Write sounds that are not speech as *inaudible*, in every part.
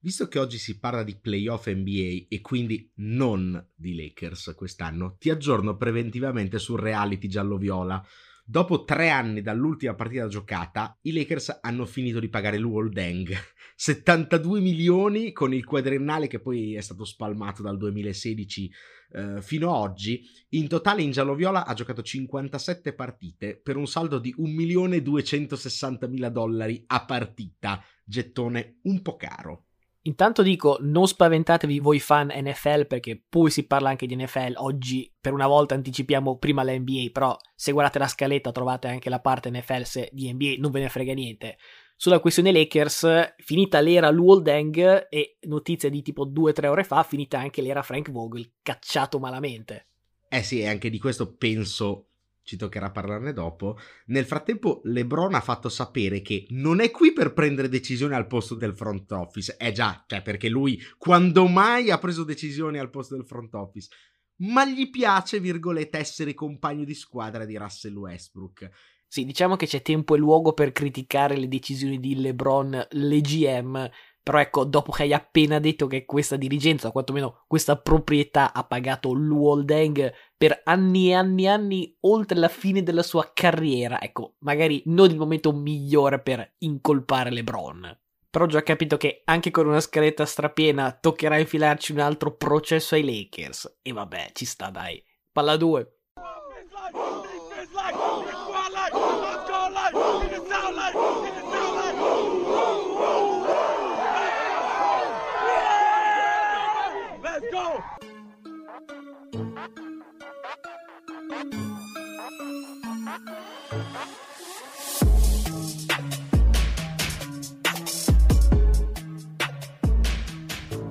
Visto che oggi si parla di playoff NBA e quindi non di Lakers quest'anno, ti aggiorno preventivamente sul reality giallo-viola. Dopo tre anni dall'ultima partita giocata, i Lakers hanno finito di pagare Luol Deng. 72 milioni con il quadriennale che poi è stato spalmato dal 2016 eh, fino ad oggi. In totale in giallo-viola ha giocato 57 partite per un saldo di 1.260.000 dollari a partita, gettone un po' caro. Intanto dico, non spaventatevi voi fan NFL perché poi si parla anche di NFL. Oggi per una volta anticipiamo prima la NBA, però se guardate la scaletta trovate anche la parte NFL se di NBA non ve ne frega niente. Sulla questione Lakers, finita l'era Luol e notizia di tipo 2-3 ore fa, finita anche l'era Frank Vogel, cacciato malamente. Eh sì, e anche di questo penso ci toccherà parlarne dopo. Nel frattempo, LeBron ha fatto sapere che non è qui per prendere decisioni al posto del front office. Eh già, cioè perché lui quando mai ha preso decisioni al posto del front office. Ma gli piace, virgolette, essere compagno di squadra di Russell Westbrook. Sì, diciamo che c'è tempo e luogo per criticare le decisioni di LeBron, le GM, però ecco, dopo che hai appena detto che questa dirigenza, o quantomeno questa proprietà, ha pagato Luol Deng per anni e anni e anni oltre la fine della sua carriera, ecco, magari non il momento migliore per incolpare LeBron. Però ho già capito che anche con una scaletta strapiena toccherà infilarci un altro processo ai Lakers. E vabbè, ci sta dai. Palla 2.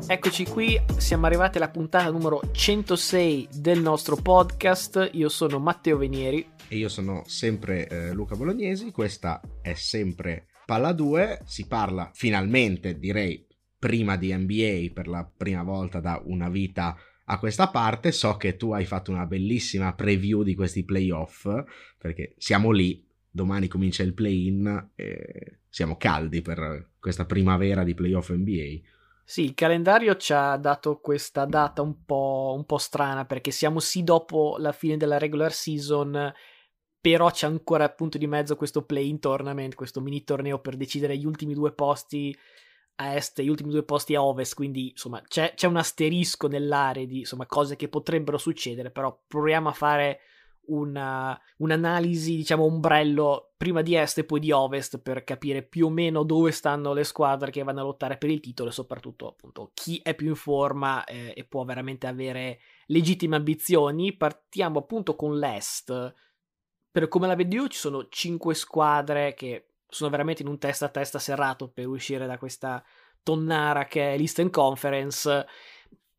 Eccoci qui, siamo arrivati alla puntata numero 106 del nostro podcast. Io sono Matteo Venieri. E io sono sempre eh, Luca Bolognesi. Questa è sempre Palla 2. Si parla finalmente, direi, prima di NBA per la prima volta da una vita a questa parte. So che tu hai fatto una bellissima preview di questi playoff, perché siamo lì. Domani comincia il play-in e siamo caldi per questa primavera di playoff NBA. Sì, il calendario ci ha dato questa data un po', un po', strana perché siamo sì dopo la fine della regular season, però c'è ancora appunto di mezzo questo play-in tournament, questo mini torneo per decidere gli ultimi due posti a est e gli ultimi due posti a ovest, quindi insomma c'è, c'è un asterisco nell'area di insomma, cose che potrebbero succedere, però proviamo a fare una, un'analisi, diciamo, ombrello prima di est e poi di ovest per capire più o meno dove stanno le squadre che vanno a lottare per il titolo e soprattutto appunto chi è più in forma eh, e può veramente avere legittime ambizioni. Partiamo appunto con l'est. Per come la vedo io ci sono cinque squadre che sono veramente in un testa a testa serrato per uscire da questa tonnara che è l'Eastern Conference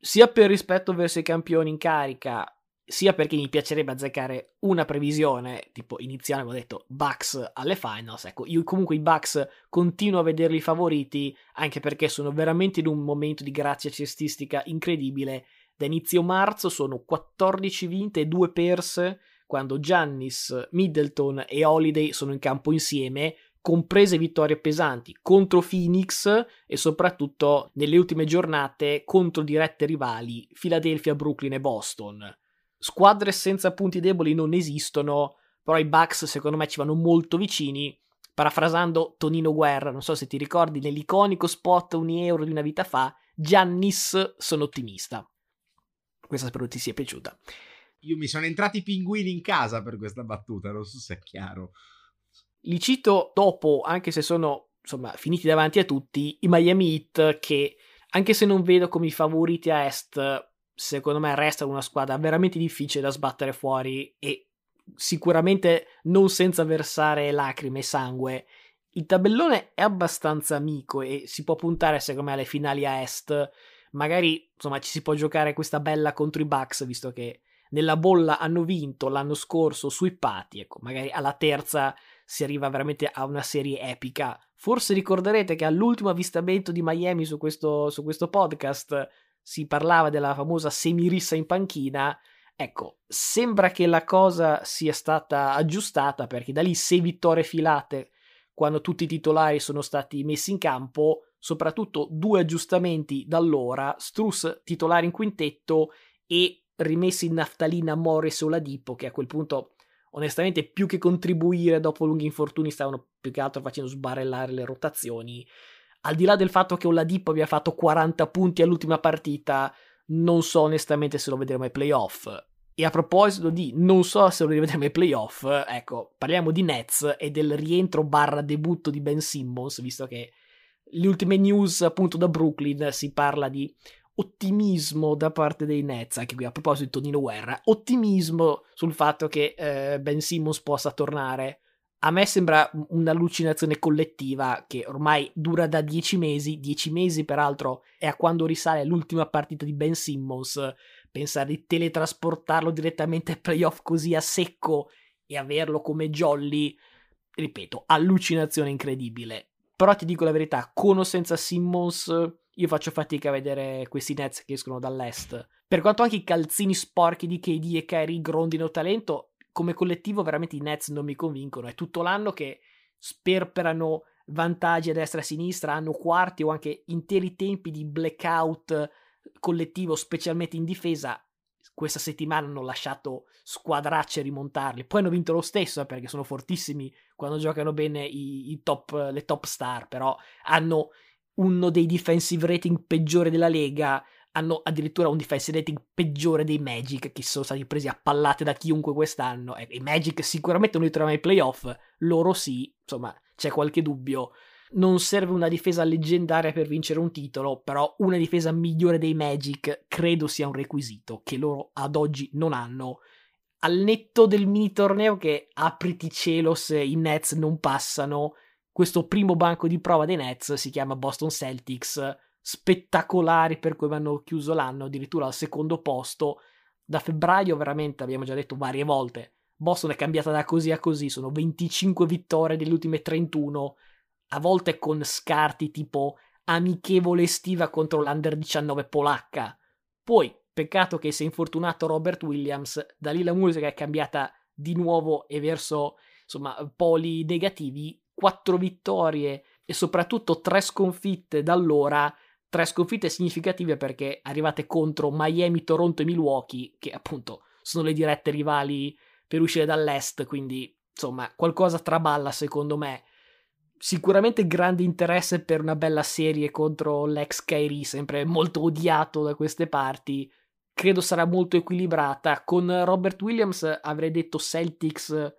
sia per rispetto verso i campioni in carica sia perché mi piacerebbe azzeccare una previsione, tipo iniziale avevo detto Bucks alle finals, ecco, io comunque i Bucks continuo a vederli favoriti, anche perché sono veramente in un momento di grazia cestistica incredibile, da inizio marzo sono 14 vinte e 2 perse, quando Giannis, Middleton e Holiday sono in campo insieme, comprese vittorie pesanti contro Phoenix e soprattutto nelle ultime giornate contro dirette rivali Philadelphia, Brooklyn e Boston squadre senza punti deboli non esistono, però i Bucks secondo me ci vanno molto vicini. Parafrasando Tonino Guerra, non so se ti ricordi, nell'iconico spot un euro di una vita fa, Giannis sono ottimista. Questa spero ti sia piaciuta. Io mi sono entrati i pinguini in casa per questa battuta, non so se è chiaro. Li cito dopo, anche se sono insomma finiti davanti a tutti, i Miami Heat che anche se non vedo come i favoriti a est secondo me resta una squadra veramente difficile da sbattere fuori e sicuramente non senza versare lacrime e sangue. Il tabellone è abbastanza amico e si può puntare secondo me alle finali a est. Magari insomma ci si può giocare questa bella contro i Bucks visto che nella bolla hanno vinto l'anno scorso sui pati, ecco, magari alla terza si arriva veramente a una serie epica. Forse ricorderete che all'ultimo avvistamento di Miami su questo, su questo podcast si parlava della famosa semirissa in panchina, ecco, sembra che la cosa sia stata aggiustata perché da lì sei vittorie filate quando tutti i titolari sono stati messi in campo soprattutto due aggiustamenti da allora, Struss titolare in quintetto e rimessi in naftalina Morris o Oladipo, che a quel punto onestamente più che contribuire dopo lunghi infortuni stavano più che altro facendo sbarellare le rotazioni. Al di là del fatto che Oladipo abbia fatto 40 punti all'ultima partita, non so onestamente se lo vedremo ai playoff. E a proposito di non so se lo rivedremo ai playoff, ecco, parliamo di Nets e del rientro barra debutto di Ben Simmons, visto che le ultime news appunto da Brooklyn si parla di ottimismo da parte dei Nets, anche qui a proposito di Tonino Guerra, ottimismo sul fatto che eh, Ben Simmons possa tornare. A me sembra un'allucinazione collettiva che ormai dura da dieci mesi, dieci mesi peraltro è a quando risale l'ultima partita di Ben Simmons, pensare di teletrasportarlo direttamente ai playoff così a secco e averlo come jolly, ripeto, allucinazione incredibile. Però ti dico la verità, con o senza Simmons io faccio fatica a vedere questi Nets che escono dall'est. Per quanto anche i calzini sporchi di KD e Kyrie grondino talento, come collettivo veramente i Nets non mi convincono. È tutto l'anno che sperperano vantaggi a destra e a sinistra, hanno quarti o anche interi tempi di blackout collettivo, specialmente in difesa. Questa settimana hanno lasciato squadracce rimontarli. Poi hanno vinto lo stesso eh, perché sono fortissimi quando giocano bene i, i top, le top star, però hanno uno dei defensive rating peggiori della Lega, hanno addirittura un defensive rating peggiore dei Magic, che sono stati presi a pallate da chiunque quest'anno. E i Magic sicuramente non li troviamo ai playoff, loro sì, insomma, c'è qualche dubbio. Non serve una difesa leggendaria per vincere un titolo, però una difesa migliore dei Magic credo sia un requisito che loro ad oggi non hanno. Al netto del mini torneo che apriti cielo se i Nets non passano, questo primo banco di prova dei Nets si chiama Boston Celtics, spettacolari per come hanno chiuso l'anno, addirittura al secondo posto. Da febbraio veramente abbiamo già detto varie volte, Boston è cambiata da così a così, sono 25 vittorie delle ultime 31, a volte con scarti tipo amichevole estiva contro l'Under 19 polacca. Poi, peccato che si è infortunato Robert Williams, da lì la musica è cambiata di nuovo e verso insomma poli negativi quattro vittorie e soprattutto tre sconfitte da allora, tre sconfitte significative perché arrivate contro Miami, Toronto e Milwaukee, che appunto sono le dirette rivali per uscire dall'est, quindi insomma qualcosa traballa secondo me. Sicuramente grande interesse per una bella serie contro l'ex Kyrie, sempre molto odiato da queste parti. Credo sarà molto equilibrata. Con Robert Williams avrei detto Celtics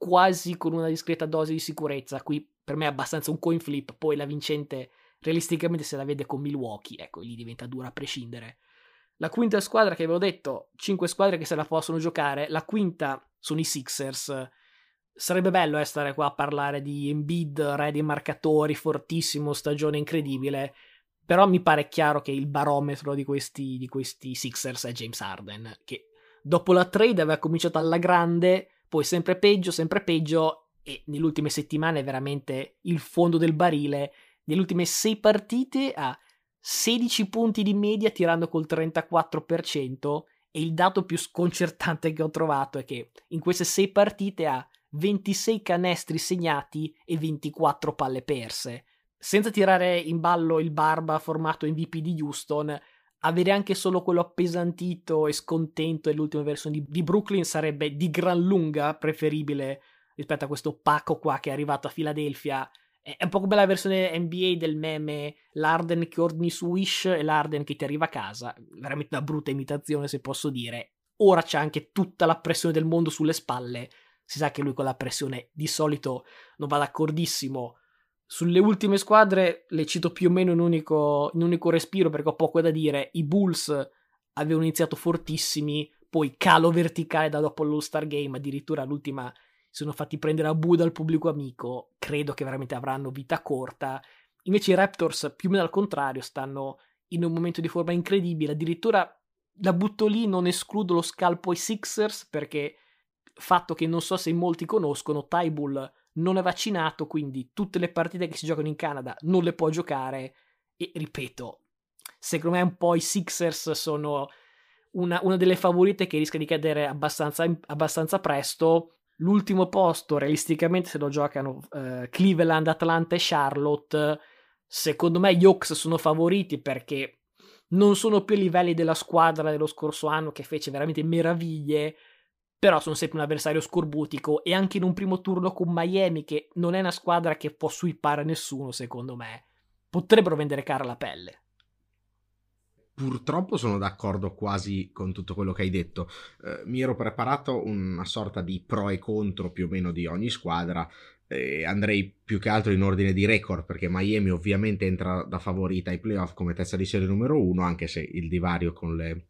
quasi con una discreta dose di sicurezza. Qui per me è abbastanza un coin flip, poi la vincente realisticamente se la vede con Milwaukee, ecco, gli diventa dura a prescindere. La quinta squadra che avevo detto, cinque squadre che se la possono giocare, la quinta sono i Sixers. Sarebbe bello eh, stare qua a parlare di Embiid, re dei marcatori, fortissimo, stagione incredibile, però mi pare chiaro che il barometro di questi, di questi Sixers è James Harden, che dopo la trade aveva cominciato alla grande, poi sempre peggio, sempre peggio e nelle ultime settimane è veramente il fondo del barile. Nelle ultime sei partite ha 16 punti di media tirando col 34% e il dato più sconcertante che ho trovato è che in queste sei partite ha 26 canestri segnati e 24 palle perse. Senza tirare in ballo il Barba formato MVP di Houston, avere anche solo quello appesantito e scontento dell'ultima versione di, di, Brooklyn sarebbe di gran lunga preferibile rispetto a questo pacco qua che è arrivato a Philadelphia. È un po' come la versione NBA del meme l'Arden che ordini su Wish e l'Arden che ti arriva a casa. Veramente una brutta imitazione, se posso dire. Ora c'è anche tutta la pressione del mondo sulle spalle. Si sa che lui con la pressione di solito non va d'accordissimo sulle ultime squadre le cito più o meno in un unico, in un unico respiro perché ho poco da dire. I Bulls avevano iniziato fortissimi, poi calo verticale da dopo l'All-Star Game, addirittura l'ultima si sono fatti prendere a Buda al pubblico amico, credo che veramente avranno vita corta. Invece i Raptors, più o meno al contrario, stanno in un momento di forma incredibile, addirittura la butto lì, non escludo lo scalpo ai Sixers perché fatto che non so se molti conoscono, Tybull non è vaccinato, quindi tutte le partite che si giocano in Canada non le può giocare. E ripeto, secondo me un po' i Sixers sono una, una delle favorite che rischia di cadere abbastanza, abbastanza presto. L'ultimo posto, realisticamente, se lo giocano uh, Cleveland, Atlanta e Charlotte, Secondo me gli Hawks sono favoriti perché non sono più a livelli della squadra dello scorso anno che fece veramente meraviglie, però sono sempre un avversario scorbutico e anche in un primo turno con Miami che non è una squadra che può sweepare nessuno secondo me, potrebbero vendere cara la pelle purtroppo sono d'accordo quasi con tutto quello che hai detto. Eh, mi ero preparato una sorta di pro e contro più o meno di ogni squadra. Eh, andrei più che altro in ordine di record perché Miami ovviamente entra da favorita ai playoff come testa di serie numero uno, anche se il divario con le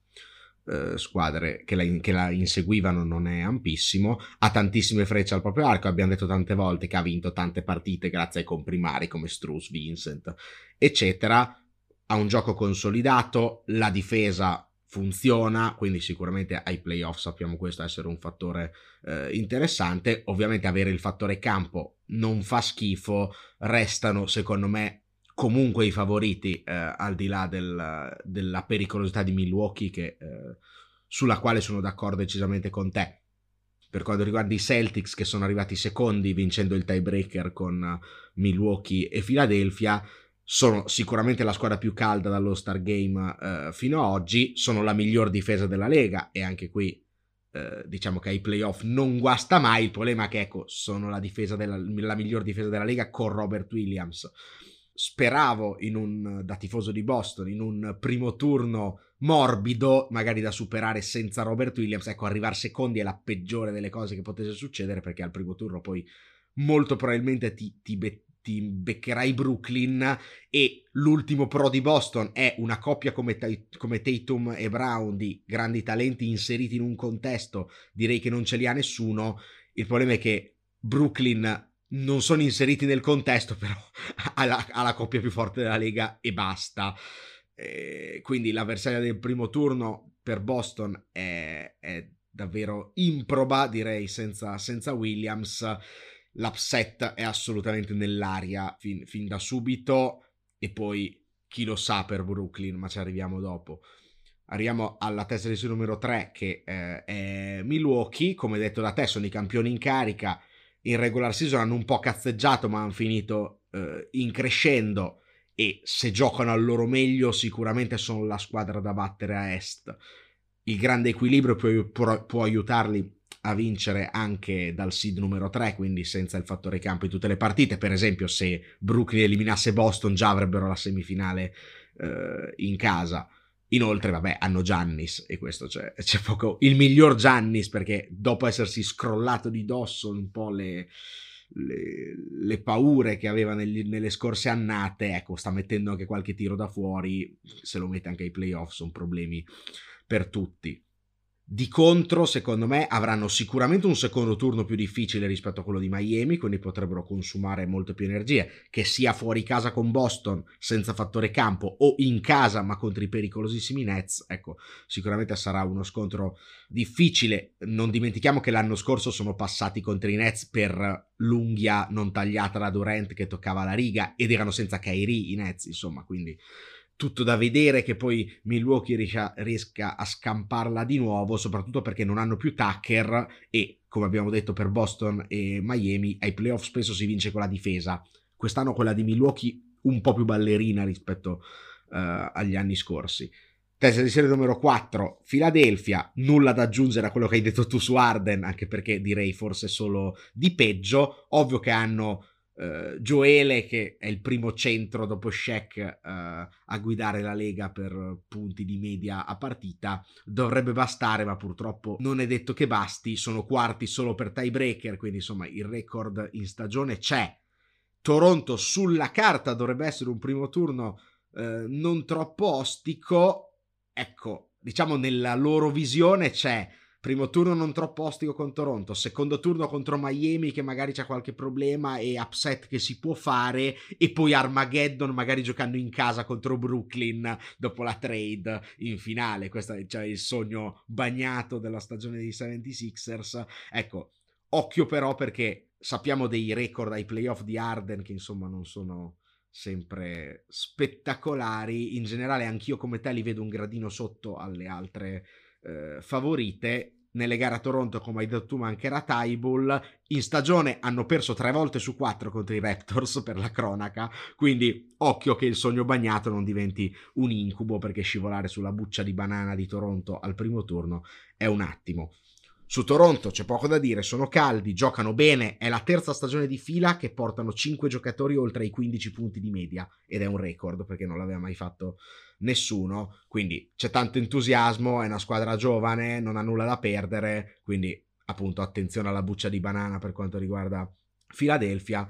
eh, squadre che la, che la, inseguivano non è ampissimo. Ha tantissime frecce al proprio arco. Abbiamo detto tante volte che ha vinto tante partite grazie ai comprimari come Struss, Vincent, eccetera ha un gioco consolidato, la difesa funziona, quindi sicuramente ai playoff sappiamo questo essere un fattore eh, interessante. Ovviamente avere il fattore campo non fa schifo, restano secondo me comunque i favoriti eh, al di là del, della pericolosità di Milwaukee che, eh, sulla quale sono d'accordo decisamente con te. Per quanto riguarda i Celtics che sono arrivati secondi vincendo il tiebreaker con Milwaukee e Philadelphia, sono sicuramente la squadra più calda dallo Star Game eh, fino ad oggi, sono la miglior difesa della Lega e anche qui eh, diciamo che ai playoff non guasta mai, il problema è che ecco, sono la, difesa della, la miglior difesa della Lega con Robert Williams. Speravo in un, da tifoso di Boston, in un primo turno morbido, magari da superare senza Robert Williams, ecco, arrivare secondi è la peggiore delle cose che potesse succedere perché al primo turno poi molto probabilmente ti, ti, ti beccherai Brooklyn e l'ultimo pro di Boston è una coppia come, come, Tatum e Brown di grandi talenti inseriti in un contesto, direi che non ce li ha nessuno. Il problema è che Brooklyn non sono inseriti nel contesto, però *laughs* ha la, coppia più forte della Lega e basta. Eh, quindi l'avversaria del primo turno per Boston è, è davvero improba, direi, senza, senza Williams l'upset è assolutamente nell'aria fin, fin da subito e poi chi lo sa per Brooklyn, ma ci arriviamo dopo. Arriviamo alla testa di serie numero 3 che eh, è Milwaukee, come detto da te sono i campioni in carica, in regular season hanno un po' cazzeggiato ma hanno finito eh, in crescendo e se giocano al loro meglio sicuramente sono la squadra da battere a est. Il grande equilibrio può, può, può aiutarli a vincere anche dal seed numero 3, quindi senza il fattore campo in tutte le partite. Per esempio, se Brooklyn eliminasse Boston, già avrebbero la semifinale eh, in casa. Inoltre, vabbè, hanno Giannis e questo c'è, c'è, poco. Il miglior Giannis perché dopo essersi scrollato di dosso un po' le, le, le paure che aveva negli, nelle scorse annate, ecco, sta mettendo anche qualche tiro da fuori. Se lo mette anche ai playoff, sono problemi per tutti. Di contro, secondo me, avranno sicuramente un secondo turno più difficile rispetto a quello di Miami, quindi potrebbero consumare molte più energie, che sia fuori casa con Boston senza fattore campo o in casa ma contro i pericolosissimi Nets. Ecco, sicuramente sarà uno scontro difficile. Non dimentichiamo che l'anno scorso sono passati contro i Nets per l'unghia non tagliata da Durant che toccava la riga ed erano senza Kyrie i Nets, insomma, quindi tutto da vedere che poi Milwaukee riesca, riesca, a scamparla di nuovo, soprattutto perché non hanno più Tucker e, come abbiamo detto per Boston e Miami, ai playoff spesso si vince con la difesa. Quest'anno quella di Milwaukee un po' più ballerina rispetto uh, agli anni scorsi. Testa di serie numero 4, Philadelphia, nulla da aggiungere a quello che hai detto tu su Arden, anche perché direi forse solo di peggio. Ovvio che hanno uh, Joele che è il primo centro dopo Shaq uh, a guidare la Lega per punti di media a partita dovrebbe bastare ma purtroppo non è detto che basti. Sono quarti solo per tiebreaker quindi insomma il record in stagione c'è. Toronto sulla carta dovrebbe essere un primo turno uh, non troppo ostico. Ecco diciamo nella loro visione c'è primo turno non troppo ostico con Toronto, secondo turno contro Miami che magari c'è qualche problema e upset che si può fare e poi Armageddon magari giocando in casa contro Brooklyn dopo la trade in finale, questo è cioè, il sogno bagnato della stagione dei 76ers. Ecco, occhio però perché sappiamo dei record ai playoff di Arden che insomma non sono sempre spettacolari. In generale, anch'io come te li vedo un gradino sotto alle altre eh, favorite. nelle gare a Toronto, come hai detto tu, mancherà Tybull. In stagione hanno perso tre volte su quattro contro i Raptors per la cronaca, quindi occhio che il sogno bagnato non diventi un incubo perché scivolare sulla buccia di banana di Toronto al primo turno è un attimo. Su Toronto c'è poco da dire, sono caldi, giocano bene, è la terza stagione di fila che portano 5 giocatori oltre i 15 punti di media ed è un record perché non l'aveva mai fatto nessuno, quindi c'è tanto entusiasmo, è una squadra giovane, non ha nulla da perdere, quindi appunto attenzione alla buccia di banana per quanto riguarda Philadelphia.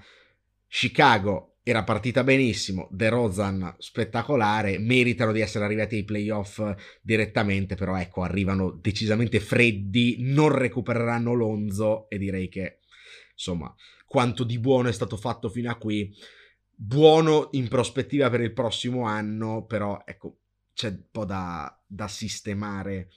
Chicago era partita benissimo, De Rozan spettacolare, meritano di essere arrivati ai playoff direttamente, però ecco, arrivano decisamente freddi, non recupereranno Lonzo e direi che insomma, quanto di buono è stato fatto fino a qui, buono in prospettiva per il prossimo anno, però ecco, c'è un po' da, da sistemare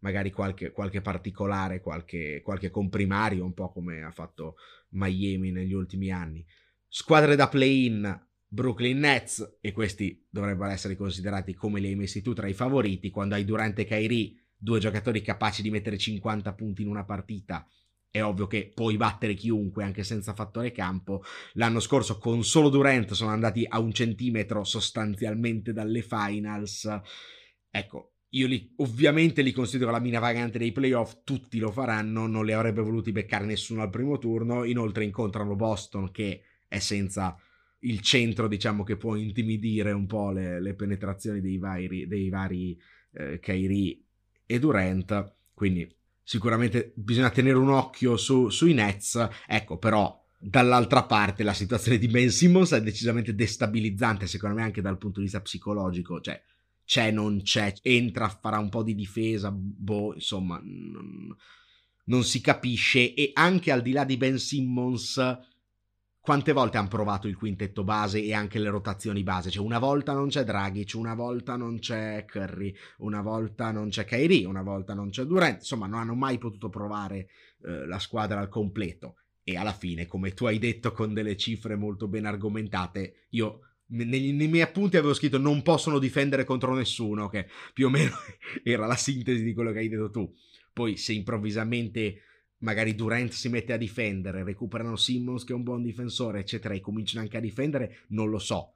magari qualche, qualche particolare, qualche, qualche comprimario, un po' come ha fatto Miami negli ultimi anni. Squadre da play-in Brooklyn Nets e questi dovrebbero essere considerati come li hai messi tu tra i favoriti. Quando hai Durante e Kyrie due giocatori capaci di mettere 50 punti in una partita è ovvio che puoi battere chiunque anche senza fattore campo. L'anno scorso con solo Durant sono andati a un centimetro sostanzialmente dalle finals. Ecco io li, ovviamente li considero la mina vagante dei playoff, tutti lo faranno, non li avrebbe voluti beccare nessuno al primo turno, inoltre incontrano Boston che è senza il centro, diciamo, che può intimidire un po' le, le penetrazioni dei vari, dei vari eh, Kairi e Durant. Quindi sicuramente bisogna tenere un occhio su, sui Nets. Ecco, però dall'altra parte la situazione di Ben Simmons è decisamente destabilizzante, secondo me anche dal punto di vista psicologico. Cioè, c'è, non c'è, entra, farà un po' di difesa, boh, insomma, non, non si capisce. E anche al di là di Ben Simmons quante volte hanno provato il quintetto base e anche le rotazioni base? Cioè, una volta non c'è Dragic, una volta non c'è Curry, una volta non c'è Kyrie, una volta non c'è Durant. Insomma, non hanno mai potuto provare eh, la squadra al completo. E alla fine, come tu hai detto con delle cifre molto ben argomentate, io nei, nei, miei appunti avevo scritto non possono difendere contro nessuno, che più o meno *laughs* era la sintesi di quello che hai detto tu. Poi se improvvisamente magari Durant si mette a difendere, recuperano Simmons che è un buon difensore, eccetera, e cominciano anche a difendere, non lo so.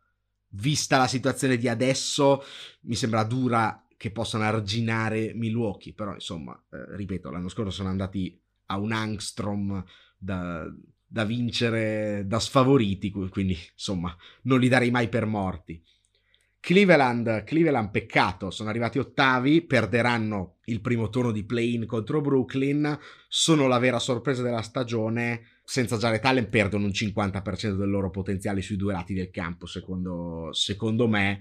Vista la situazione di adesso, mi sembra dura che possano arginare Milwaukee, però insomma, eh, ripeto, l'anno scorso sono andati a un Angstrom da, da vincere da sfavoriti, quindi insomma, non li darei mai per morti. Cleveland, Cleveland, peccato, sono arrivati ottavi, perderanno il primo turno di play-in contro Brooklyn, sono la vera sorpresa della stagione, senza Jared Allen perdono un 50% del loro potenziale sui due lati del campo, secondo, secondo me,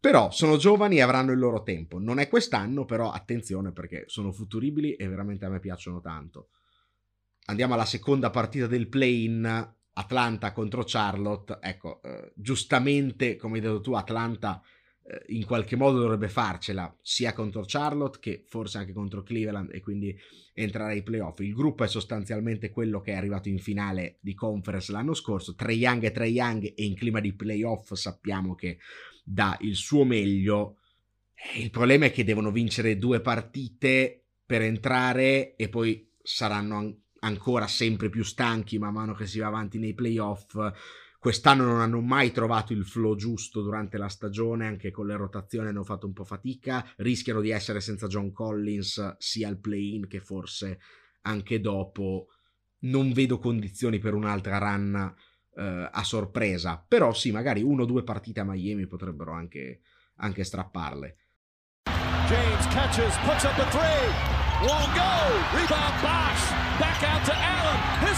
però sono giovani e avranno il loro tempo, non è quest'anno, però attenzione perché sono futuribili e veramente a me piacciono tanto. Andiamo alla seconda partita del play-in, Atlanta contro Charlotte, ecco, eh, giustamente, come hai detto tu, Atlanta eh, in qualche modo dovrebbe farcela sia contro Charlotte che forse anche contro Cleveland e quindi entrare ai playoff. Il gruppo è sostanzialmente quello che è arrivato in finale di conference l'anno scorso, Trey Young e Trey Young e in clima di playoff sappiamo che dà il suo meglio. Eh, il problema è che devono vincere due partite per entrare e poi saranno ancora sempre più stanchi man mano che si va avanti nei playoff. Quest'anno non hanno mai trovato il flow giusto durante la stagione, anche con le rotazioni hanno fatto un po' fatica, rischiano di essere senza John Collins sia al play-in che forse anche dopo. Non vedo condizioni per un'altra run eh, a sorpresa, però sì, magari uno o due partite a Miami potrebbero anche, anche strapparle. James catches, puts up the three. Won't go. Rebound Bosch. Back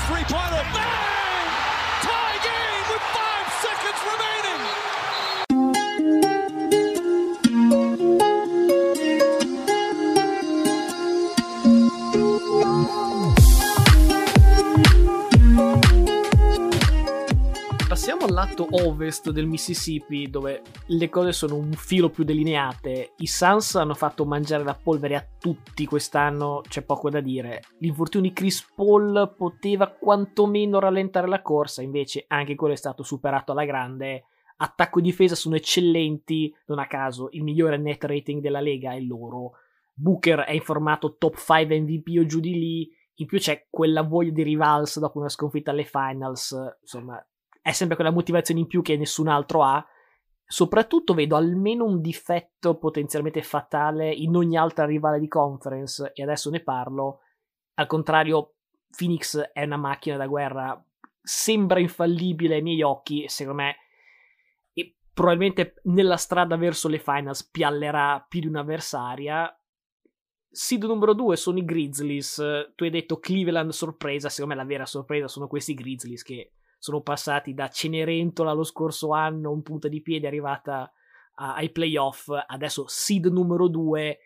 three-pointer. Passiamo al lato ovest del Mississippi, dove le cose sono un filo più delineate. I Suns hanno fatto mangiare la polvere a tutti quest'anno, c'è poco da dire. L'infortunio di Chris Paul poteva quantomeno rallentare la corsa, invece anche quello è stato superato alla grande. Attacco e difesa sono eccellenti, non a caso il migliore net rating della Lega è loro. Booker è informato top 5 MVP o giù di lì, in più c'è quella voglia di rivalsa dopo una sconfitta alle finals, insomma, è sempre quella motivazione in più che nessun altro ha. Soprattutto vedo almeno un difetto potenzialmente fatale in ogni altra rivale di conference, e adesso ne parlo. Al contrario, Phoenix è una macchina da guerra, sembra infallibile ai miei occhi, secondo me e probabilmente nella strada verso le finals piallerà più di un'avversaria. Seed numero 2 sono i Grizzlies. Tu hai detto Cleveland sorpresa. Secondo me la vera sorpresa sono questi Grizzlies che sono passati da Cenerentola lo scorso anno, un punta di piede arrivata a, ai playoff, adesso seed numero 2,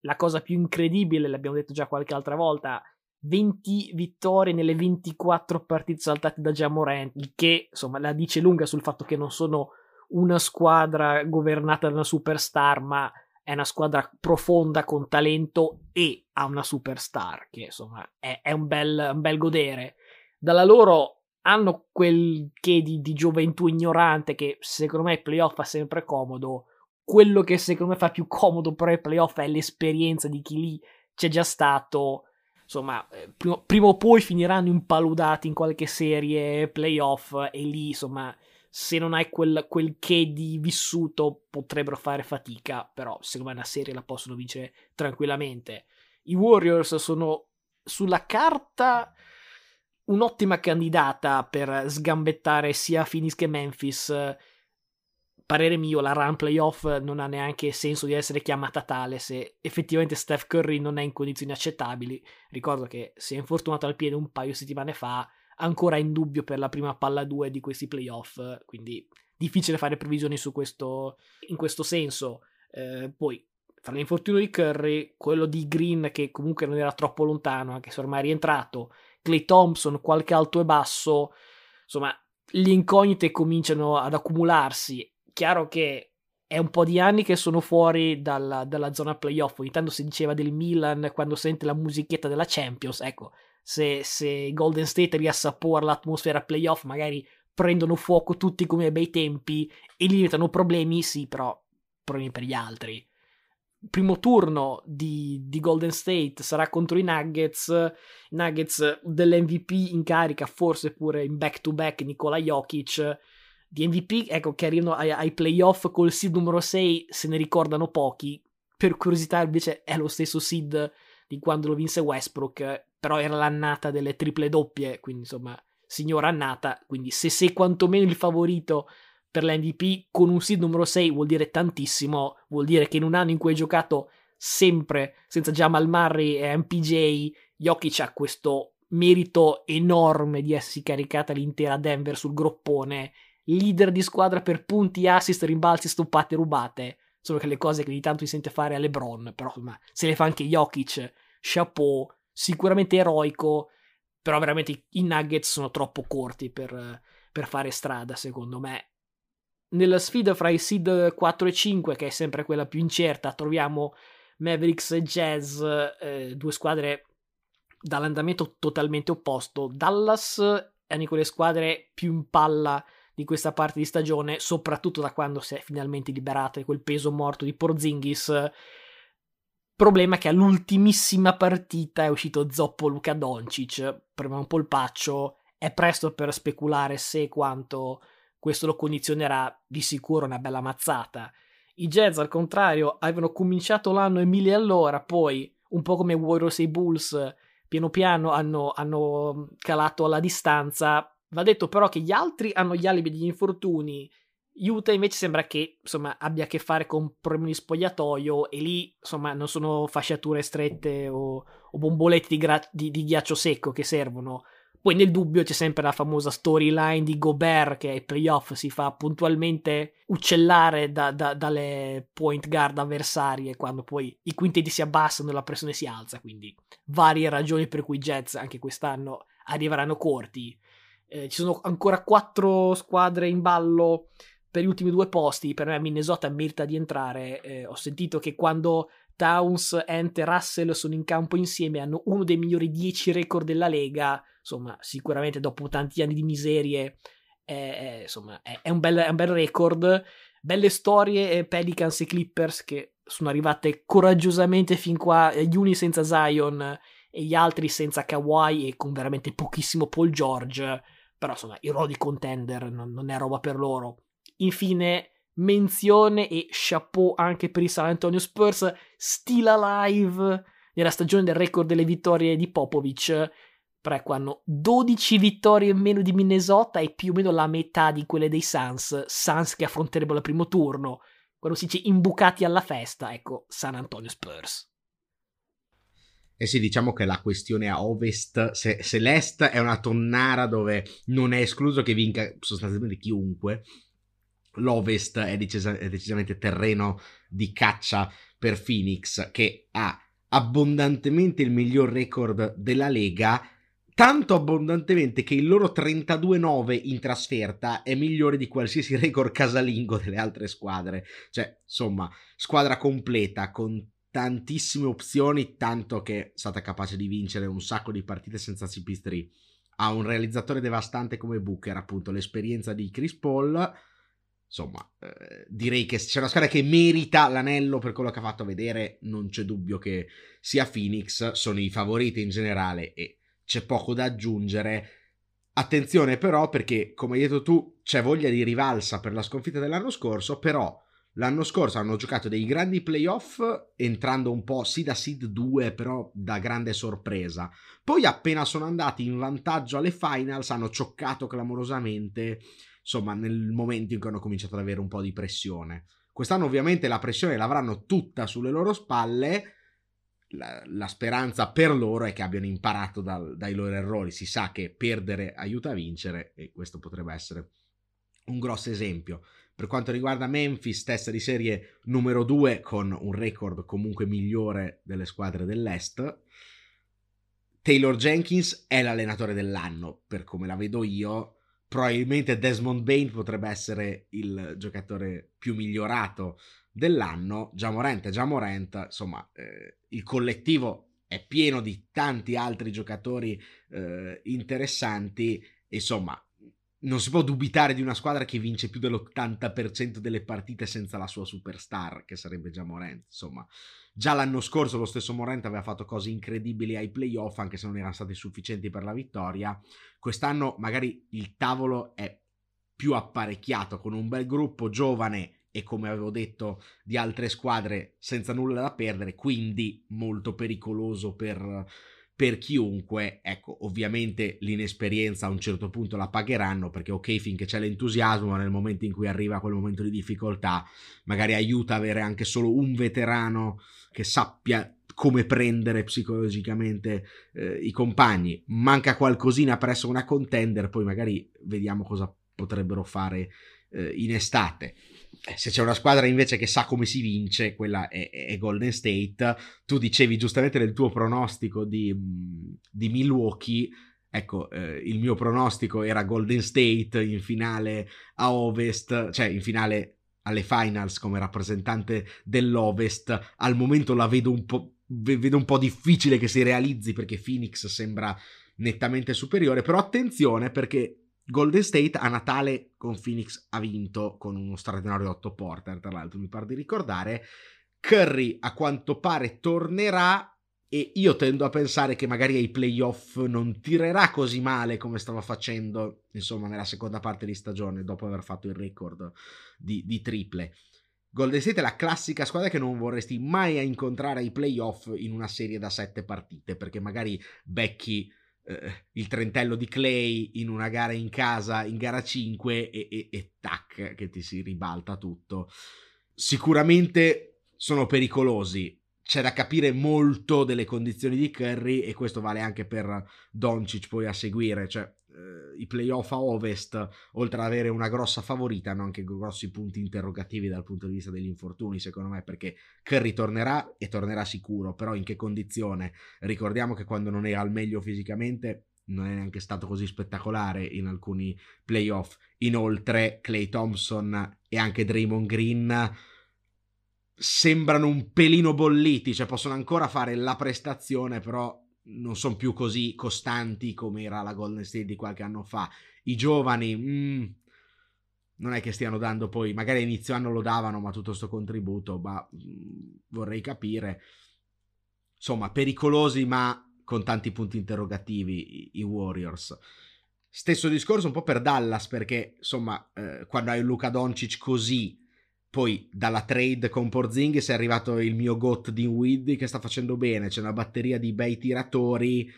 la cosa più incredibile, l'abbiamo detto già qualche altra volta, 20 vittorie nelle 24 partite saltate da Jamorant, il che insomma la dice lunga sul fatto che non sono una squadra governata da una superstar, ma è una squadra profonda con talento e ha una superstar, che insomma è, è un, bel, un bel godere. Dalla loro hanno quel che di, di gioventù ignorante che secondo me ai playoff fa sempre comodo. Quello che secondo me fa più comodo però ai playoff è l'esperienza di chi lì c'è già stato. Insomma, eh, prima, prima o poi finiranno impaludati in qualche serie playoff e lì, insomma, se non hai quel, quel che di vissuto potrebbero fare fatica, però secondo me una serie la possono vincere tranquillamente. I Warriors sono sulla carta un'ottima candidata per sgambettare sia Phoenix che Memphis. Parere mio, la run playoff non ha neanche senso di essere chiamata tale se effettivamente Steph Curry non è in condizioni accettabili. Ricordo che si è infortunato al piede un paio di settimane fa, ancora in dubbio per la prima palla 2 di questi playoff, quindi difficile fare previsioni su questo, in questo senso. Eh, poi, fra l'infortunio di Curry, quello di Green che comunque non era troppo lontano, anche se ormai è rientrato, Clay Thompson, qualche alto e basso, insomma, le incognite cominciano ad accumularsi. Chiaro che è un po' di anni che sono fuori dalla, dalla zona playoff. Ogni tanto si diceva del Milan quando sente la musichetta della Champions. Ecco, se, se Golden State riassapora l'atmosfera playoff, magari prendono fuoco tutti come ai bei tempi e limitano problemi, sì, però problemi per gli altri primo turno di, di, Golden State sarà contro i Nuggets. Nuggets dell'MVP in carica, forse pure in back to back Nikola Jokic. Di MVP, ecco, che arrivano ai, ai playoff col seed numero 6, se ne ricordano pochi. Per curiosità, invece, è lo stesso seed di quando lo vinse Westbrook, però era l'annata delle triple doppie, quindi insomma, signora annata. Quindi, se sei quantomeno il favorito per l'MVP con un seed numero 6 vuol dire tantissimo, vuol dire che in un anno in cui hai giocato sempre senza Jamal Murray e MPJ, Jokic ha questo merito enorme di essersi caricata l'intera Denver sul groppone, leader di squadra per punti, assist, rimbalzi, stoppate, rubate. Sono quelle cose che ogni tanto si sente fare a LeBron, però insomma, se le fa anche Jokic, chapeau, sicuramente eroico, però veramente i Nuggets sono troppo corti per, per fare strada, secondo me. Nella sfida fra i seed 4 e 5, che è sempre quella più incerta, troviamo Mavericks e Jazz, eh, due squadre dall'andamento totalmente opposto. Dallas è una di quelle squadre più in palla di questa parte di stagione, soprattutto da quando si è finalmente liberata di quel peso morto di Porzingis. Problema che all'ultimissima partita è uscito zoppo Luca Doncic, prima un polpaccio, è presto per speculare se e quanto questo lo condizionerà di sicuro una bella mazzata. I Jazz, al contrario, avevano cominciato l'anno e mille all'ora, poi, un po' come Warriors e Bulls, piano piano hanno, hanno calato alla distanza. Va detto però che gli altri hanno gli alibi degli infortuni. Utah invece sembra che insomma, abbia a che fare con problemi di spogliatoio e lì insomma non sono fasciature strette o, o bombolette di, gra- di, di ghiaccio secco che servono poi nel dubbio c'è sempre la famosa storyline di Gobert che ai playoff si fa puntualmente uccellare da, da, dalle point guard avversarie quando poi i quintetti si abbassano e la pressione si alza. Quindi varie ragioni per cui i Jets anche quest'anno arriveranno corti. Eh, ci sono ancora quattro squadre in ballo per gli ultimi due posti. Per me Minnesota merita di entrare. Eh, ho sentito che quando Towns, Ant e Russell sono in campo insieme hanno uno dei migliori 10 record della Lega insomma, sicuramente dopo tanti anni di miserie, è, insomma, è, è, un bel, è, un bel, record. Belle storie, Pelicans e Clippers che sono arrivate coraggiosamente fin qua, gli uni senza Zion e gli altri senza Kawhi e con veramente pochissimo Paul George, però insomma i ruoli contender non, non è roba per loro. Infine, menzione e chapeau anche per i San Antonio Spurs, still alive nella stagione del record delle vittorie di Popovic. Preco hanno 12 vittorie in meno di Minnesota e più o meno la metà di quelle dei Suns, Suns che affronterebbero al primo turno. Quando si dice imbucati alla festa, ecco San Antonio Spurs. Eh sì, diciamo che la questione a ovest, se, se, l'est è una tonnara dove non è escluso che vinca sostanzialmente chiunque, l'ovest è, decisa, è decisamente terreno di caccia per Phoenix che ha abbondantemente il miglior record della Lega, tanto abbondantemente che il loro 32-9 in trasferta è migliore di qualsiasi record casalingo delle altre squadre. Cioè, insomma, squadra completa con tantissime opzioni, tanto che è stata capace di vincere un sacco di partite senza CP3. Ha un realizzatore devastante come Booker, appunto, l'esperienza di Chris Paul. Insomma, eh, direi che c'è una squadra che merita l'anello per quello che ha fatto vedere. Non c'è dubbio che sia Phoenix, sono i favoriti in generale e c'è poco da aggiungere. Attenzione però perché, come hai detto tu, c'è voglia di rivalsa per la sconfitta dell'anno scorso, però L'anno scorso hanno giocato dei grandi playoff, entrando un po' sì da seed 2, però da grande sorpresa. Poi, appena sono andati in vantaggio alle finals, hanno cioccato clamorosamente, insomma, nel momento in cui hanno cominciato ad avere un po' di pressione. Quest'anno, ovviamente, la pressione l'avranno tutta sulle loro spalle. La, la speranza per loro è che abbiano imparato dal, dai loro errori. Si sa che perdere aiuta a vincere, e questo potrebbe essere un grosso esempio. Per quanto riguarda Memphis, testa di serie numero 2 con un record comunque migliore delle squadre dell'Est. Taylor Jenkins è l'allenatore dell'anno, per come la vedo io. Probabilmente Desmond Bain potrebbe essere il giocatore più migliorato dell'anno. Jamorant Jamorant, insomma, eh, il collettivo è pieno di tanti altri giocatori eh, interessanti. Insomma, non si può dubitare di una squadra che vince più dell'80% delle partite senza la sua superstar, che sarebbe già Morent. Insomma, già l'anno scorso lo stesso Morent aveva fatto cose incredibili ai playoff, anche se non erano stati sufficienti per la vittoria. Quest'anno magari il tavolo è più apparecchiato con un bel gruppo giovane e come avevo detto di altre squadre senza nulla da perdere, quindi molto pericoloso per per chiunque, ecco, ovviamente l'inesperienza a un certo punto la pagheranno perché ok finché c'è l'entusiasmo, ma nel momento in cui arriva quel momento di difficoltà, magari aiuta avere anche solo un veterano che sappia come prendere psicologicamente eh, i compagni. Manca qualcosina presso una contender, poi magari vediamo cosa potrebbero fare eh, in estate. Eh, se c'è una squadra invece che sa come si vince, quella è, è Golden State. Tu dicevi giustamente nel tuo pronostico di, di Milwaukee. Ecco, eh, il mio pronostico era Golden State in finale a Ovest, cioè in finale alle finals come rappresentante dell'Ovest. Al momento la vedo un po', vedo un po' difficile che si realizzi perché Phoenix sembra nettamente superiore. Però attenzione perché Golden State a Natale con Phoenix ha vinto con uno straordinario 8 Porter, tra l'altro mi pare di ricordare. Curry a quanto pare tornerà e io tendo a pensare che magari ai playoff non tirerà così male come stava facendo, insomma, nella seconda parte di stagione, dopo aver fatto il record di, di triple. Golden State è la classica squadra che non vorresti mai incontrare ai playoff in una serie da sette partite, perché magari becchi eh, il trentello di Clay in una gara in casa, in gara 5 e, e, e tac, che ti si ribalta tutto. Sicuramente sono pericolosi. C'è da capire molto delle condizioni di Curry e questo vale anche per Doncic poi a seguire. Cioè, i playoff a ovest, oltre ad avere una grossa favorita, hanno anche grossi punti interrogativi dal punto di vista degli infortuni, secondo me, perché Curry tornerà e tornerà sicuro, però in che condizione? Ricordiamo che quando non era al meglio fisicamente non è neanche stato così spettacolare in alcuni playoff. Inoltre, Clay Thompson e anche Draymond Green sembrano un pelino bolliti, cioè possono ancora fare la prestazione, però non sono più così costanti come era la Golden State di qualche anno fa. I giovani, mm, non è che stiano dando poi, magari inizio anno lo davano, ma tutto questo contributo, ma vorrei capire. Insomma, pericolosi, ma con tanti punti interrogativi i, i Warriors. Stesso discorso un po' per Dallas, perché insomma, eh, quando hai un Luca Doncic così, poi dalla trade con Porzingis è arrivato il mio GOT di Widdy che sta facendo bene, c'è una batteria di bei tiratori,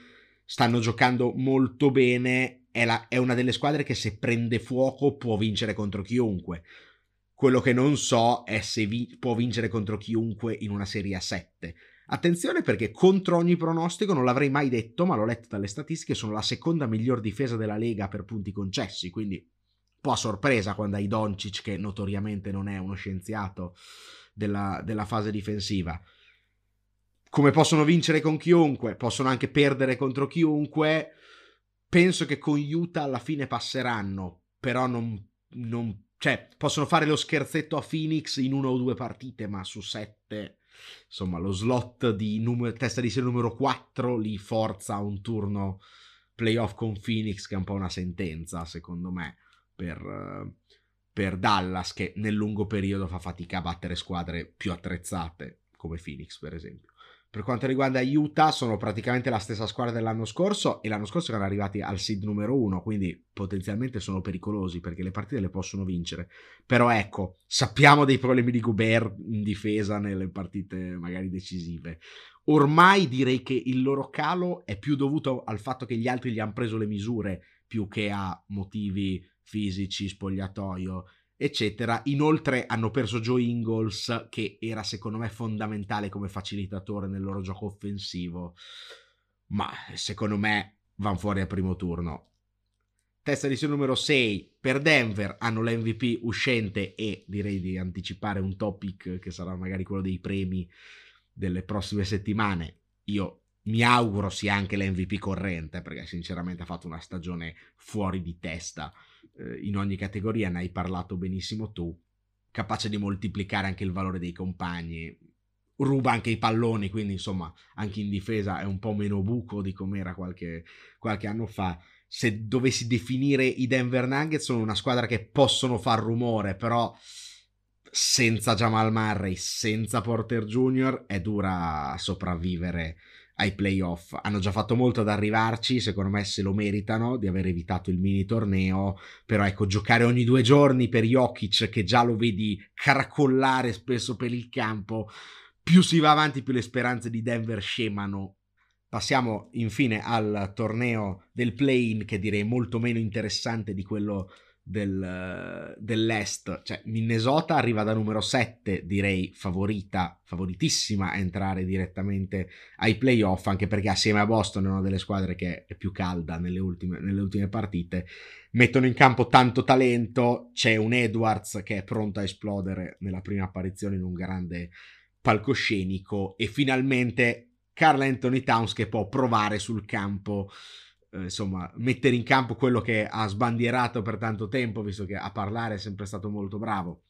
stanno giocando molto bene, è, la, è una delle squadre che se prende fuoco può vincere contro chiunque. Quello che non so è se vi, può vincere contro chiunque in una serie a 7 Attenzione perché contro ogni pronostico, non l'avrei mai detto, ma l'ho letto dalle statistiche, sono la seconda miglior difesa della Lega per punti concessi, quindi po' a sorpresa quando hai Doncic, che notoriamente non è uno scienziato della, della fase difensiva. Come possono vincere con chiunque, possono anche perdere contro chiunque. Penso che con Utah alla fine passeranno, però non, non cioè, possono fare lo scherzetto a Phoenix in una o due partite, ma su sette insomma lo slot di numero, testa di serie numero 4 li forza un turno playoff con Phoenix che è un po' una sentenza secondo me per, per Dallas che nel lungo periodo fa fatica a battere squadre più attrezzate come Phoenix per esempio per quanto riguarda Utah, sono praticamente la stessa squadra dell'anno scorso e l'anno scorso erano arrivati al seed numero uno, quindi potenzialmente sono pericolosi perché le partite le possono vincere. Però ecco, sappiamo dei problemi di Gobert in difesa nelle partite magari decisive. Ormai direi che il loro calo è più dovuto al fatto che gli altri gli hanno preso le misure più che a motivi fisici, spogliatoio eccetera. Inoltre hanno perso Joe Ingles, che era secondo me fondamentale come facilitatore nel loro gioco offensivo, ma secondo me vanno fuori al primo turno. Testa di numero 6 per Denver hanno l'MVP uscente e direi di anticipare un topic che sarà magari quello dei premi delle prossime settimane. Io mi auguro sia anche l'MVP corrente perché sinceramente ha fatto una stagione fuori di testa eh, in ogni categoria, ne hai parlato benissimo tu, capace di moltiplicare anche il valore dei compagni, ruba anche i palloni, quindi insomma anche in difesa è un po' meno buco di com'era qualche, qualche anno fa. Se dovessi definire i Denver Nuggets sono una squadra che possono far rumore, però senza Jamal Murray, senza Porter Jr. è dura sopravvivere ai playoff. Hanno già fatto molto ad arrivarci, secondo me se lo meritano di aver evitato il mini torneo, però ecco, giocare ogni due giorni per Jokic che già lo vedi caracollare spesso per il campo, più si va avanti più le speranze di Denver scemano. Passiamo infine al torneo del play-in che direi molto meno interessante di quello del, dell'Est, cioè Minnesota arriva da numero 7, direi favorita, favoritissima a entrare direttamente ai playoff, anche perché assieme a Boston è una delle squadre che è più calda nelle ultime, nelle ultime partite, mettono in campo tanto talento, c'è un Edwards che è pronto a esplodere nella prima apparizione in un grande palcoscenico e finalmente Carl Anthony Towns che può provare sul campo eh, insomma, mettere in campo quello che ha sbandierato per tanto tempo, visto che a parlare è sempre stato molto bravo.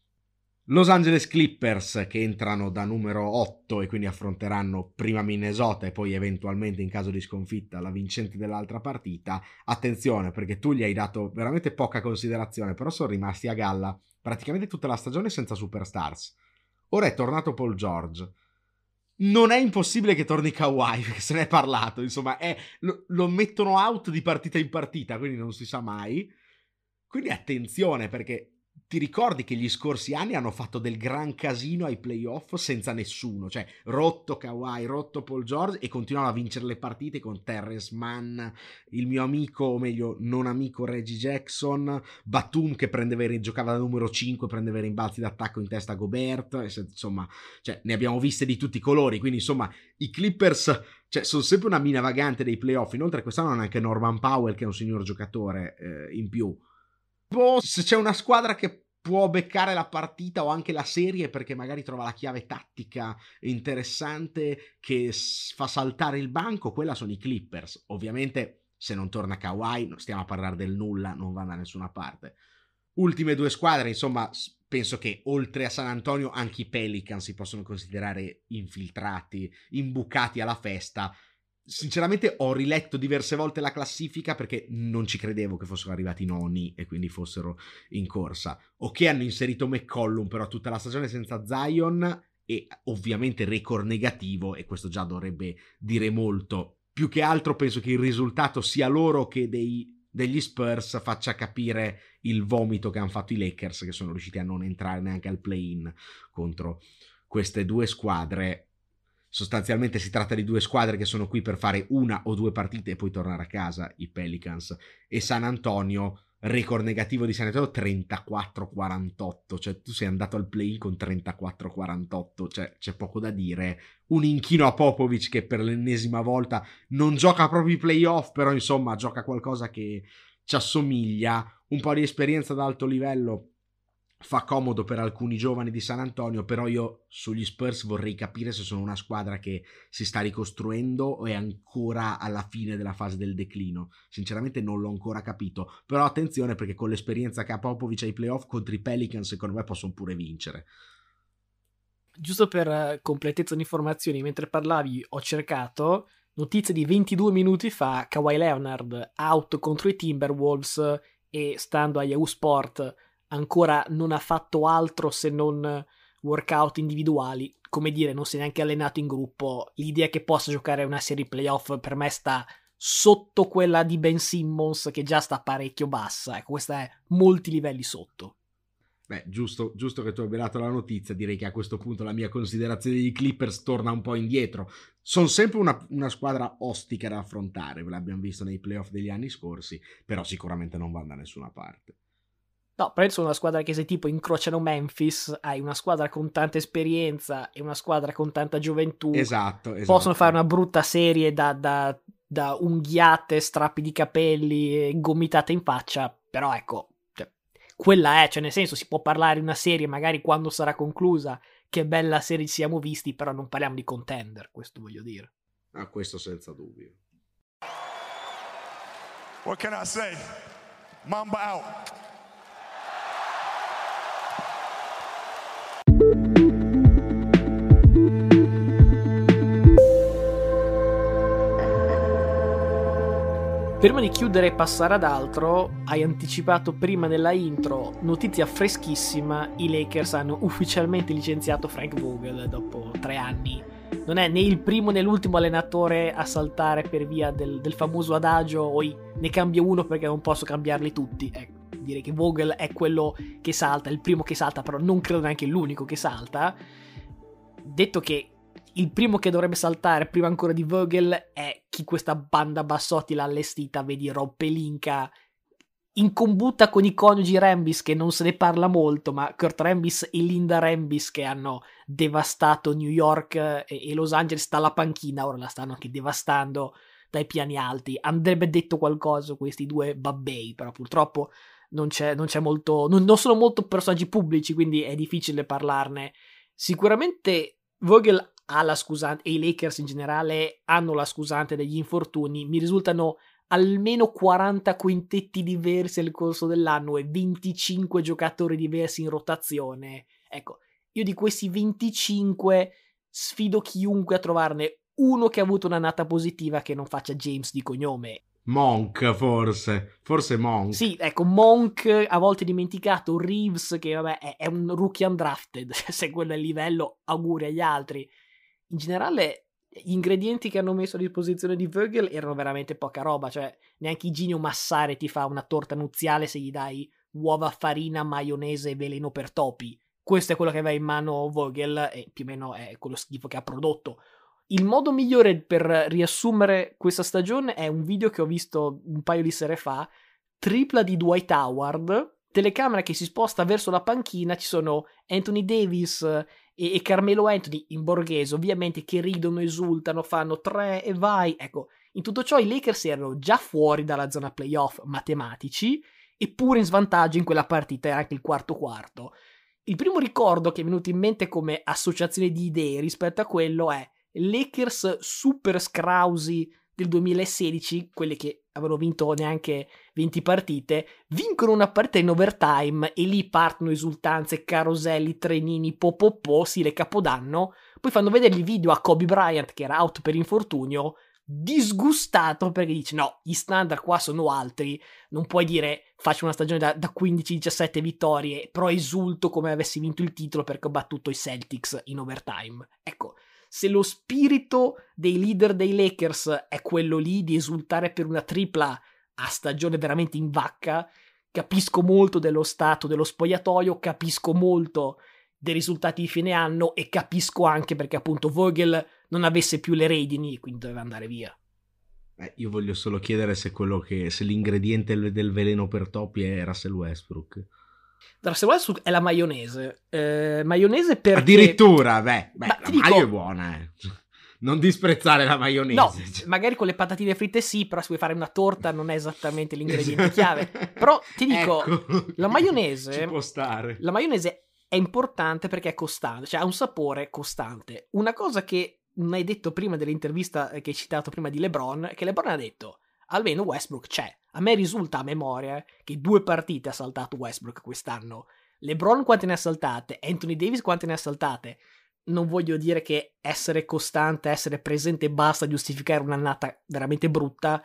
Los Angeles Clippers che entrano da numero 8 e quindi affronteranno prima Minnesota e poi eventualmente in caso di sconfitta la vincente dell'altra partita. Attenzione perché tu gli hai dato veramente poca considerazione, però sono rimasti a galla praticamente tutta la stagione senza superstars. Ora è tornato Paul George non è impossibile che torni Kawhi, *laughs* perché se ne è parlato, insomma, è, lo, lo, mettono out di partita in partita, quindi non si sa mai. Quindi attenzione, perché ti ricordi che gli scorsi anni hanno fatto del gran casino ai playoff senza nessuno, cioè rotto Kawhi, rotto Paul George e continuano a vincere le partite con Terrence Mann, il mio amico, o meglio non amico Reggie Jackson, Batum che prendeva, giocava da numero 5, prendeva i rimbalzi d'attacco in testa a Gobert, insomma, cioè, ne abbiamo viste di tutti i colori, quindi insomma i Clippers cioè, sono sempre una mina vagante dei playoff, inoltre quest'anno hanno anche Norman Powell che è un signor giocatore eh, in più boh, se c'è una squadra che può beccare la partita o anche la serie perché magari trova la chiave tattica interessante che fa saltare il banco, quella sono i Clippers. Ovviamente se non torna Kawhi, non stiamo a parlare del nulla, non va da nessuna parte. Ultime due squadre, insomma, penso che oltre a San Antonio anche i Pelicans si possono considerare infiltrati, imbucati alla festa sinceramente ho riletto diverse volte la classifica perché non ci credevo che fossero arrivati noni e quindi fossero in corsa. Ok, hanno inserito McCollum, però tutta la stagione senza Zion e ovviamente record negativo e questo già dovrebbe dire molto. Più che altro penso che il risultato sia loro che dei, degli Spurs faccia capire il vomito che hanno fatto i Lakers che sono riusciti a non entrare neanche al play-in contro queste due squadre sostanzialmente si tratta di due squadre che sono qui per fare una o due partite e poi tornare a casa, i Pelicans e San Antonio, record negativo di San Antonio 34-48, cioè tu sei andato al play con 34-48, cioè c'è poco da dire. Un inchino a Popovic che per l'ennesima volta non gioca proprio i playoff, però insomma gioca qualcosa che ci assomiglia, un po' di esperienza ad alto livello fa comodo per alcuni giovani di San Antonio, però io sugli Spurs vorrei capire se sono una squadra che si sta ricostruendo o è ancora alla fine della fase del declino. Sinceramente non l'ho ancora capito, però attenzione perché con l'esperienza che ha Popovic ai playoff contro i Pelicans secondo me possono pure vincere. Giusto per eh, completezza di informazioni, mentre parlavi ho cercato notizia di 22 minuti fa, Kawhi Leonard out contro i Timberwolves e stando a Yahoo Sport ancora non ha fatto altro se non workout individuali, come dire, non si è neanche allenato in gruppo. L'idea che possa giocare una serie playoff per me sta sotto quella di Ben Simmons, che già sta parecchio bassa. Ecco, questa è molti livelli sotto. Beh, giusto, giusto, che tu abbia dato la notizia, direi che a questo punto la mia considerazione dei Clippers torna un po' indietro. Sono sempre una, una squadra ostica da affrontare, ve l'abbiamo visto nei playoff degli anni scorsi, però sicuramente non vanno da nessuna parte. No, però sono una squadra che se tipo incrociano Memphis, hai una squadra con tanta esperienza e una squadra con tanta gioventù. Esatto, esatto. Possono fare una brutta serie da, da, da unghiate, strappi di capelli e gomitate in faccia, però ecco, cioè, quella è, cioè nel senso si può parlare di una serie magari quando sarà conclusa, che bella serie ci siamo visti, però non parliamo di contender, questo voglio dire. Ah, questo senza dubbio. What can I say? Mamba out. Prima di chiudere e passare ad altro, hai anticipato prima nella intro, notizia freschissima, i Lakers hanno ufficialmente licenziato Frank Vogel dopo tre anni. Non è né il primo né l'ultimo allenatore a saltare per via del, del famoso adagio, oi ne cambio uno perché non posso cambiarli tutti. Ecco, direi che Vogel è quello che salta, il primo che salta, però non credo neanche l'unico che salta. Detto che il primo che dovrebbe saltare prima ancora di Vogel è chi questa banda bassotti l'ha allestita, vedi Rob Pelinka in combutta con i coniugi Rambis che non se ne parla molto, ma Kurt Rambis e Linda Rambis che hanno devastato New York e, e Los Angeles dalla panchina, ora la stanno anche devastando dai piani alti. Andrebbe detto qualcosa questi due babbei, però purtroppo non c'è, non c'è molto, non, non sono molto personaggi pubblici, quindi è difficile parlarne. Sicuramente Vogel ha la scusante, e i Lakers in generale hanno la scusante degli infortuni. Mi risultano almeno 40 quintetti diversi nel corso dell'anno e 25 giocatori diversi in rotazione. Ecco, io di questi 25 sfido chiunque a trovarne uno che ha avuto una nata positiva che non faccia James di cognome. Monk, forse. Forse Monk. Sì, ecco, Monk a volte dimenticato, Reeves, che vabbè è, è un rookie undrafted, se quello è il livello, auguri agli altri in generale gli ingredienti che hanno messo a disposizione di Vogel erano veramente poca roba, cioè neanche Iginio Massare ti fa una torta nuziale se gli dai uova, farina, maionese e veleno per topi. Questo è quello che aveva in mano Vogel e più o meno è quello schifo che ha prodotto. Il modo migliore per riassumere questa stagione è un video che ho visto un paio di sere fa, tripla di Dwight Howard, telecamera che si sposta verso la panchina, ci sono Anthony Davis e, e Carmelo Anthony in borghese, ovviamente, che ridono, esultano, fanno tre e vai. Ecco, in tutto ciò i Lakers erano già fuori dalla zona playoff matematici, eppure in svantaggio in quella partita, era anche il quarto quarto. Il primo ricordo che è venuto in mente come associazione di idee rispetto a quello è Lakers super scrausi del 2016, quelli che avevano vinto neanche 20 partite, vincono una partita in overtime e lì partono esultanze, caroselli, trenini, popopò, sì, le capodanno, poi fanno vedere il video a Kobe Bryant che era out per infortunio, disgustato perché dice no, gli standard qua sono altri, non puoi dire faccio una stagione da, da 15-17 vittorie, però esulto come avessi vinto il titolo perché ho battuto i Celtics in overtime. Ecco, se lo spirito dei leader dei Lakers è quello lì di esultare per una tripla a stagione veramente in vacca, capisco molto dello stato dello spogliatoio, capisco molto dei risultati di fine anno e capisco anche perché appunto Vogel non avesse più le redini e quindi doveva andare via. Eh, io voglio solo chiedere se, che, se l'ingrediente del veleno per topi è Russell Westbrook. Russell Westbrook è la maionese. Eh, maionese perché... Addirittura, beh, beh la dico... è buona, eh. Non disprezzare la maionese. No, magari con le patatine fritte sì, però se vuoi fare una torta non è esattamente l'ingrediente chiave. Però ti dico, ecco. la maionese... Ci può stare. La maionese è importante perché è costante, cioè ha un sapore costante. Una cosa che non hai detto prima dell'intervista che hai citato prima di LeBron, che LeBron ha detto almeno Westbrook c'è. A me risulta a memoria che due partite ha saltato Westbrook quest'anno. LeBron quante ne ha saltate? Anthony Davis quante ne ha saltate? Non voglio dire che essere costante, essere presente basta giustificare un'annata veramente brutta,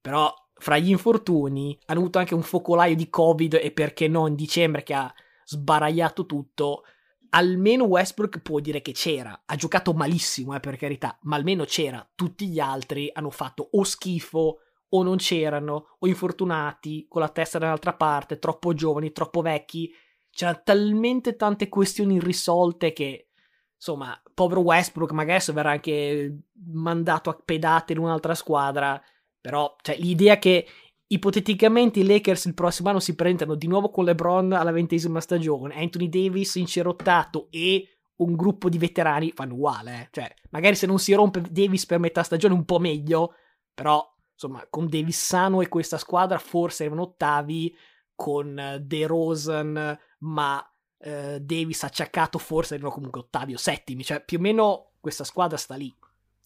però fra gli infortuni hanno avuto anche un focolaio di Covid e perché no in dicembre che ha sbaragliato tutto, almeno Westbrook può dire che c'era. Ha giocato malissimo, eh, per carità, ma almeno c'era. Tutti gli altri hanno fatto o schifo o non c'erano, o infortunati, con la testa dall'altra parte, troppo giovani, troppo vecchi. C'erano talmente tante questioni irrisolte che, insomma, povero Westbrook magari adesso verrà anche mandato a pedate in un'altra squadra. Però, cioè, l'idea che Ipoteticamente i Lakers il prossimo anno si presentano di nuovo con LeBron alla ventesima stagione, Anthony Davis incerottato e un gruppo di veterani fanno uguale. Eh. Cioè, magari se non si rompe Davis per metà stagione un po' meglio, però insomma, con Davis sano e questa squadra forse erano ottavi, con uh, De Rosen, ma uh, Davis acciaccato forse erano comunque ottavi o settimi. Cioè, più o meno questa squadra sta lì.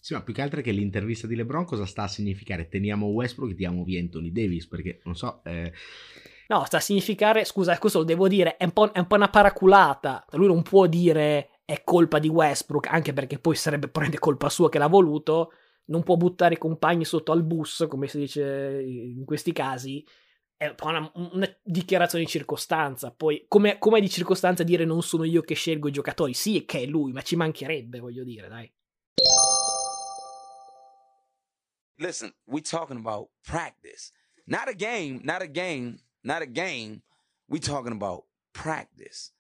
Sì, ma più che altro che l'intervista di LeBron cosa sta a significare? Teniamo Westbrook e diamo via Anthony Davis, perché non so... Eh... No, sta a significare, scusa, questo lo devo dire, è un, po', è un po' una paraculata. Lui non può dire è colpa di Westbrook, anche perché poi sarebbe prende colpa sua che l'ha voluto. Non può buttare i compagni sotto al bus, come si dice in questi casi. È una, una dichiarazione di circostanza. Poi, come, come di circostanza dire non sono io che scelgo i giocatori? Sì, che è lui, ma ci mancherebbe, voglio dire, dai. Listen, we talking about practice. Not a game, not a game, not a game. We talking about practice.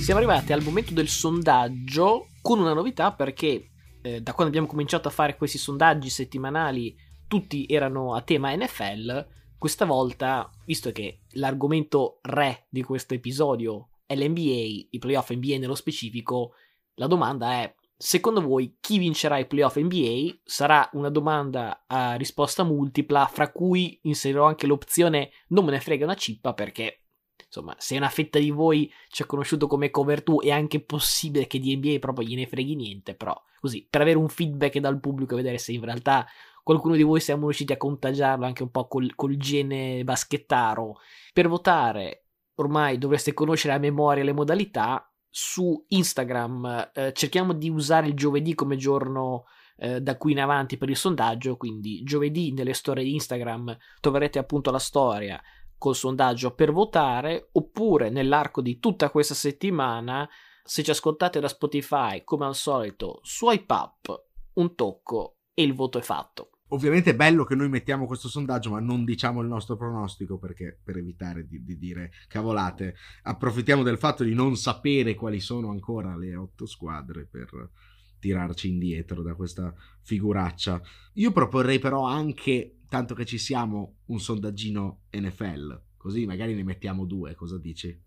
Siamo arrivati al momento del sondaggio con una novità perché eh, da quando abbiamo cominciato a fare questi sondaggi settimanali tutti erano a tema NFL, questa volta, visto che l'argomento re di questo episodio è l'NBA, i playoff NBA nello specifico, la domanda è secondo voi chi vincerà i playoff NBA? Sarà una domanda a risposta multipla, fra cui inserirò anche l'opzione non me ne frega una cippa perché insomma, se una fetta di voi ci ha conosciuto come cover 2 è anche possibile che di NBA proprio gliene freghi niente, però così, per avere un feedback dal pubblico e vedere se in realtà qualcuno di voi siamo riusciti a contagiarlo anche un po' col, col gene baschettaro. Per votare ormai dovreste conoscere a memoria le modalità. Su Instagram eh, cerchiamo di usare il giovedì come giorno eh, da qui in avanti per il sondaggio, quindi giovedì nelle storie di Instagram troverete appunto la storia col sondaggio per votare, oppure nell'arco di tutta questa settimana, se ci ascoltate da Spotify, come al solito, swipe up, un tocco e il voto è fatto. Ovviamente è bello che noi mettiamo questo sondaggio, ma non diciamo il nostro pronostico perché per evitare di, di, dire cavolate, approfittiamo del fatto di non sapere quali sono ancora le otto squadre per tirarci indietro da questa figuraccia. Io proporrei però anche, tanto che ci siamo, un sondaggino NFL, così magari ne mettiamo due, cosa dici?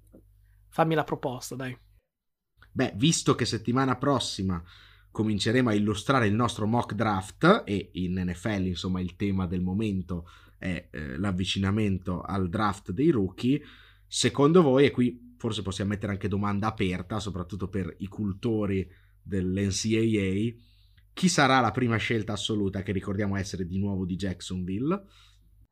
Fammi la proposta, dai. Beh, visto che settimana prossima cominceremo a illustrare il nostro mock draft e in NFL insomma il tema del momento è eh, l'avvicinamento al draft dei rookie. Secondo voi, e qui forse possiamo mettere anche domanda aperta, soprattutto per i cultori dell'NCAA, chi sarà la prima scelta assoluta che ricordiamo essere di nuovo di Jacksonville?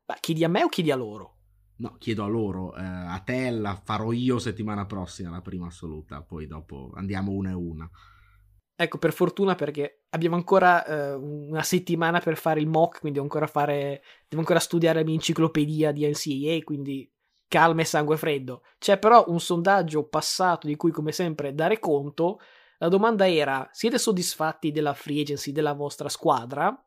Beh, chiedi a me o chiedi a loro? No, chiedo a loro, eh, a te la farò io settimana prossima, la prima assoluta, poi dopo andiamo una e una. Ecco, per fortuna perché abbiamo ancora eh, una settimana per fare il mock, quindi devo ancora, fare, devo ancora studiare la mia enciclopedia di NCAA, quindi calma e sangue freddo. C'è però un sondaggio passato di cui come sempre dare conto. La domanda era, siete soddisfatti della free agency della vostra squadra?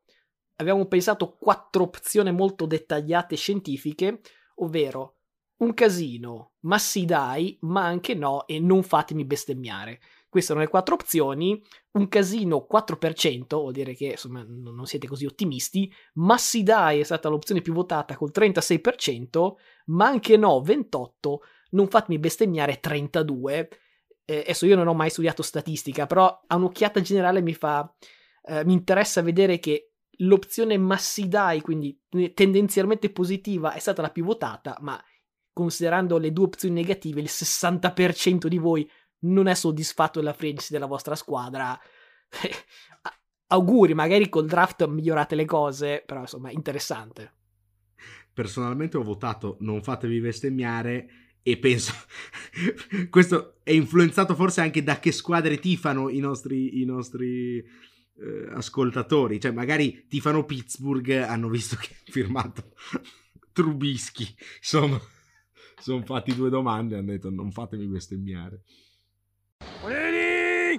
Abbiamo pensato quattro opzioni molto dettagliate e scientifiche ovvero un casino, ma sì dai, ma anche no e non fatemi bestemmiare. Queste sono le quattro opzioni, un casino 4%, vuol dire che insomma non siete così ottimisti, ma sì dai è stata l'opzione più votata col 36%, ma anche no 28%, non fatemi bestemmiare 32%. Eh, adesso io non ho mai studiato statistica, però a un'occhiata generale mi fa... Eh, mi interessa vedere che l'opzione Massidai, quindi tendenzialmente positiva, è stata la più votata, ma considerando le due opzioni negative, il 60% di voi non è soddisfatto della free della vostra squadra. *laughs* Auguri, magari col draft migliorate le cose, però insomma, interessante. Personalmente ho votato non fatevi bestemmiare e penso *laughs* questo è influenzato forse anche da che squadre tifano i nostri, i nostri eh, ascoltatori, cioè magari ti fanno Pittsburgh, hanno visto che hai firmato *laughs* Trubisky, insomma, sono fatti due domande e hanno detto non fatemi bestemmiare. Ready?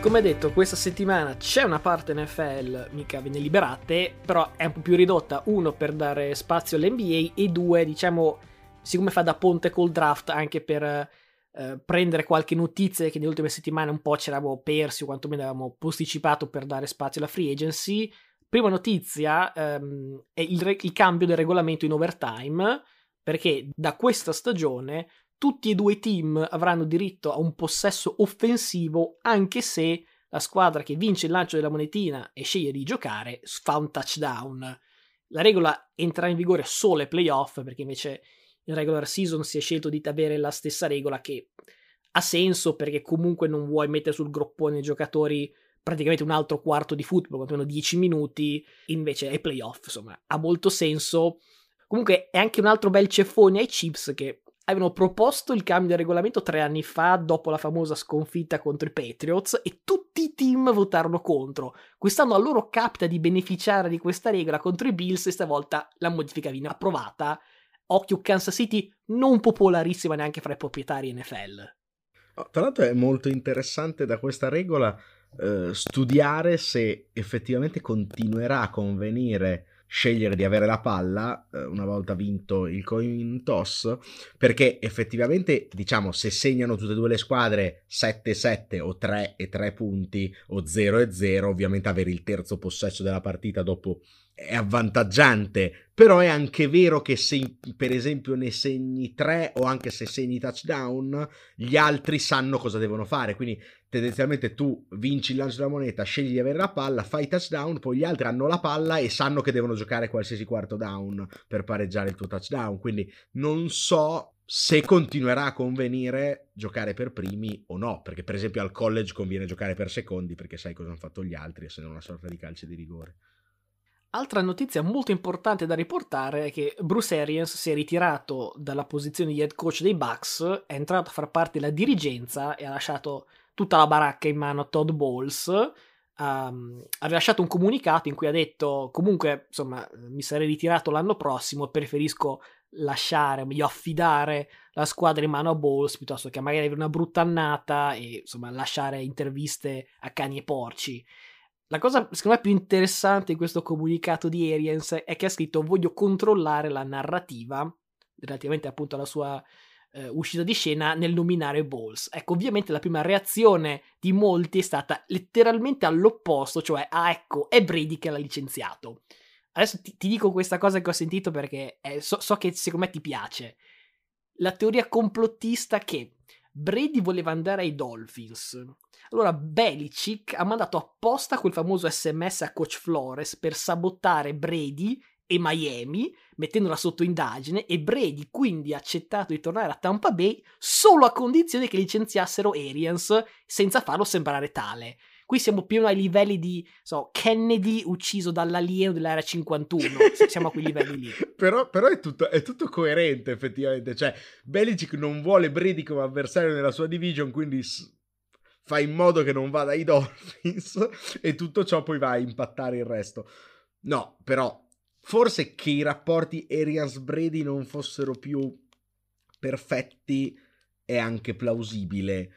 Come detto, questa settimana c'è una parte NFL, mica ve ne liberate, però è un po' più ridotta, uno per dare spazio all'NBA e due, diciamo, siccome fa da ponte col draft anche per eh, prendere qualche notizia che nelle ultime settimane un po' ci eravamo persi o quantomeno avevamo posticipato per dare spazio alla free agency. Prima notizia ehm, è il, re- il cambio del regolamento in overtime, perché da questa stagione tutti e due i team avranno diritto a un possesso offensivo anche se la squadra che vince il lancio della monetina e sceglie di giocare fa un touchdown. La regola entrerà in vigore solo ai playoff perché invece in regular season si è scelto di avere la stessa regola che ha senso perché comunque non vuoi mettere sul groppone i giocatori praticamente un altro quarto di football, quantomeno 10 minuti, invece ai playoff, insomma, ha molto senso. Comunque è anche un altro bel ceffone ai Chips che avevano proposto il cambio del regolamento tre anni fa dopo la famosa sconfitta contro i Patriots e tutti i team votarono contro. Quest'anno a loro capita di beneficiare di questa regola contro i Bills e stavolta la modifica viene approvata. Occhio Kansas City non popolarissima neanche fra i proprietari NFL. Oh, tra l'altro è molto interessante da questa regola eh, studiare se effettivamente continuerà a convenire scegliere di avere la palla eh, una volta vinto il coin toss perché effettivamente diciamo se segnano tutte e due le squadre 7-7 o 3 e 3 punti o 0 e 0 ovviamente avere il terzo possesso della partita dopo è avvantaggiante però è anche vero che se per esempio ne segni 3 o anche se segni touchdown gli altri sanno cosa devono fare quindi tendenzialmente tu vinci il lancio della moneta, scegli di avere la palla, fai touchdown, poi gli altri hanno la palla e sanno che devono giocare qualsiasi quarto down per pareggiare il tuo touchdown. Quindi non so se continuerà a convenire giocare per primi o no, perché per esempio al college conviene giocare per secondi perché sai cosa hanno fatto gli altri, essendo una sorta di calcio di rigore. Altra notizia molto importante da riportare è che Bruce Arians si è ritirato dalla posizione di head coach dei Bucks, è entrato a far parte della dirigenza e ha lasciato tutta la baracca in mano a Todd Bowles. Um, ha rilasciato un comunicato in cui ha detto comunque insomma mi sarei ritirato l'anno prossimo preferisco lasciare meglio affidare la squadra in mano a Bowles piuttosto che magari avere una brutta annata e insomma lasciare interviste a cani e porci la cosa secondo me più interessante in questo comunicato di Arians è che ha scritto voglio controllare la narrativa relativamente appunto alla sua eh, uscita di scena nel nominare Bowles. Ecco, ovviamente la prima reazione di molti è stata letteralmente all'opposto, cioè, ah ecco, è Brady che l'ha licenziato. Adesso ti, ti dico questa cosa che ho sentito perché eh, so, so, che secondo me ti piace. La teoria complottista che Brady voleva andare ai Dolphins. Allora Belichick ha mandato apposta quel famoso sms a coach Flores per sabotare Brady e Miami, mettendola sotto indagine, e Brady quindi ha accettato di tornare a Tampa Bay solo a condizione che licenziassero Arians senza farlo sembrare tale. Qui siamo più ai livelli di so, Kennedy ucciso dall'alieno dell'area 51. siamo a quei livelli lì. *laughs* però, però è, tutto, è, tutto, coerente, effettivamente. Cioè, Belichick non vuole Brady come avversario nella sua division, quindi fa in modo che non vada ai Dolphins *laughs* e tutto ciò poi va a impattare il resto. No, però forse che i rapporti Arians-Brady non fossero più perfetti è anche plausibile.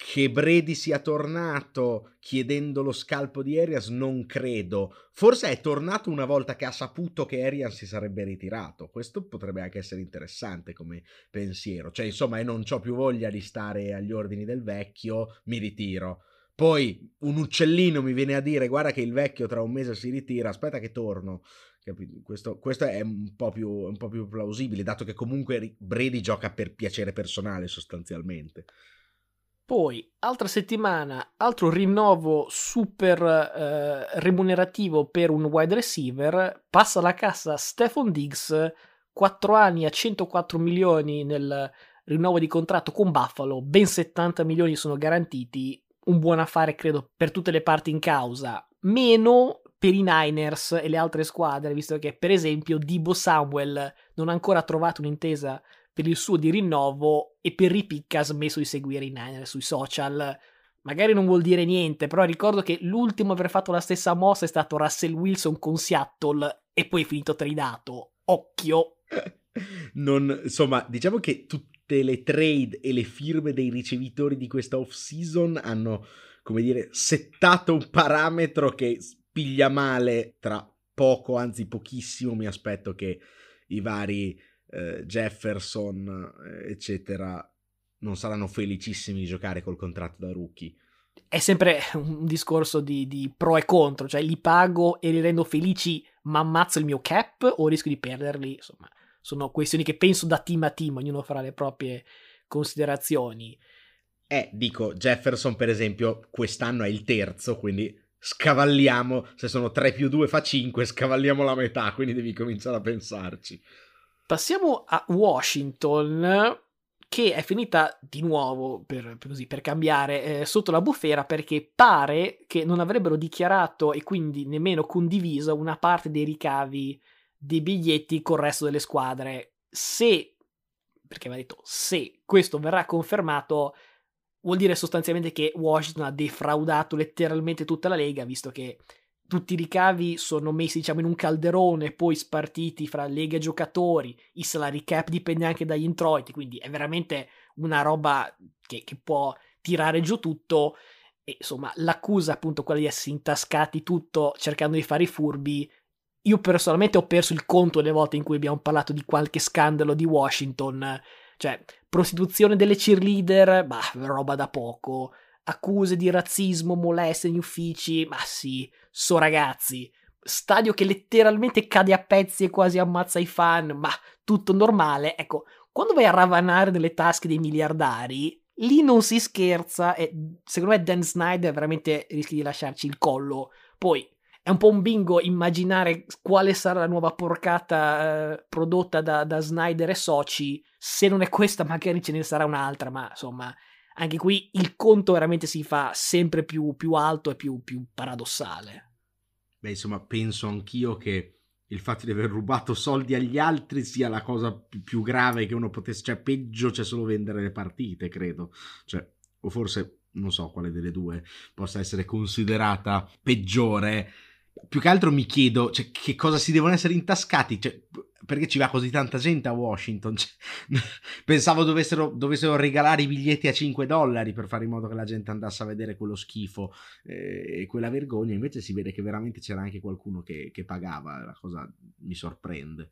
Che Brady sia tornato chiedendo lo scalpo di Arias non credo. Forse è tornato una volta che ha saputo che Arias si sarebbe ritirato. Questo potrebbe anche essere interessante come pensiero. Cioè, insomma, e non ho più voglia di stare agli ordini del vecchio, mi ritiro. Poi un uccellino mi viene a dire guarda che il vecchio tra un mese si ritira, aspetta che torno. Questo, questo, è un po, più, un po' più plausibile, dato che comunque Brady gioca per piacere personale sostanzialmente. Poi, altra settimana, altro rinnovo super eh, remunerativo per un wide receiver. Passa la cassa Stephon Diggs, 4 anni a 104 milioni nel rinnovo di contratto con Buffalo, ben 70 milioni sono garantiti. Un buon affare, credo, per tutte le parti in causa. Meno per i Niners e le altre squadre, visto che, per esempio, Dibo Samuel non ha ancora trovato un'intesa per il suo di rinnovo e per ripicca ha smesso di seguire i Niners sui social. Magari non vuol dire niente, però ricordo che l'ultimo a aver fatto la stessa mossa è stato Russell Wilson con Seattle e poi è finito tradato. Occhio! *laughs* non, insomma, diciamo che tutte le trade e le firme dei ricevitori di questa off-season hanno, come dire, settato un parametro che spiglia male tra poco, anzi pochissimo, mi aspetto che i vari eh, Jefferson, eh, eccetera, non saranno felicissimi di giocare col contratto da rookie. È sempre un discorso di, di, pro e contro, cioè li pago e li rendo felici, ma ammazzo il mio cap o rischio di perderli? Insomma, sono questioni che penso da team a team, ognuno farà le proprie considerazioni. Eh, dico, Jefferson per esempio quest'anno è il terzo, quindi scavalliamo, se sono 3 più 2 fa 5, scavalliamo la metà, quindi devi cominciare a pensarci. Passiamo a Washington, che è finita di nuovo, per, così, per cambiare, eh, sotto la bufera perché pare che non avrebbero dichiarato e quindi nemmeno condiviso una parte dei ricavi dei biglietti col resto delle squadre. Se, perché aveva detto se questo verrà confermato, vuol dire sostanzialmente che Washington ha defraudato letteralmente tutta la Lega, visto che tutti i ricavi sono messi diciamo in un calderone poi spartiti fra lega giocatori il salary cap dipende anche dagli introiti quindi è veramente una roba che, che può tirare giù tutto. E insomma l'accusa appunto quella di essere intascati tutto cercando di fare i furbi io personalmente ho perso il conto delle volte in cui abbiamo parlato di qualche scandalo di Washington. Cioè prostituzione delle cheerleader bah roba da poco accuse di razzismo, molestie negli uffici, ma sì, so ragazzi, stadio che letteralmente cade a pezzi e quasi ammazza i fan, ma tutto normale, ecco, quando vai a ravanare nelle tasche dei miliardari, lì non si scherza e secondo me Dan Snyder veramente rischi di lasciarci il collo. Poi è un po' un bingo immaginare quale sarà la nuova porcata eh, prodotta da, da Snyder e soci. Se non è questa, magari ce ne sarà un'altra, ma insomma, anche qui il conto veramente si fa sempre più, più alto e più, più paradossale. Beh, insomma, penso anch'io che il fatto di aver rubato soldi agli altri sia la cosa più grave che uno potesse, cioè peggio c'è solo vendere le partite, credo. Cioè, o forse non so quale delle due possa essere considerata peggiore. Più che altro mi chiedo, cioè, che cosa si devono essere intascati? Cioè, perché ci va così tanta gente a Washington? *laughs* Cioè, pensavo dovessero, dovessero, regalare i biglietti a 5 dollari per fare in modo che la gente andasse a vedere quello schifo eh, e quella vergogna. Invece si vede che veramente c'era anche qualcuno che, che pagava. La cosa mi sorprende.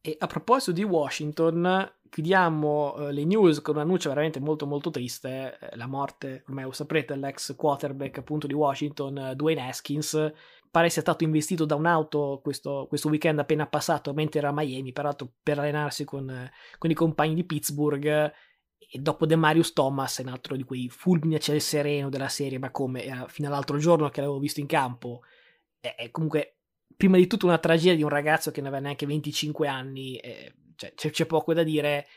E a proposito di Washington, chiudiamo uh, le news con un'annuncio veramente molto molto triste, eh, la morte, ormai lo saprete, dell'ex quarterback appunto di Washington, uh, Dwayne Haskins, pare sia stato investito da un'auto questo, questo weekend appena passato mentre era a Miami, peraltro per allenarsi con, con i compagni di Pittsburgh E dopo De Marius Thomas è un altro di quei fulmini a ciel sereno della serie, ma come era fino all'altro giorno che l'avevo visto in campo. È, è comunque, prima di tutto, una tragedia di un ragazzo che non aveva neanche 25 anni. Eh, cioè, c'è, c'è, poco da dire.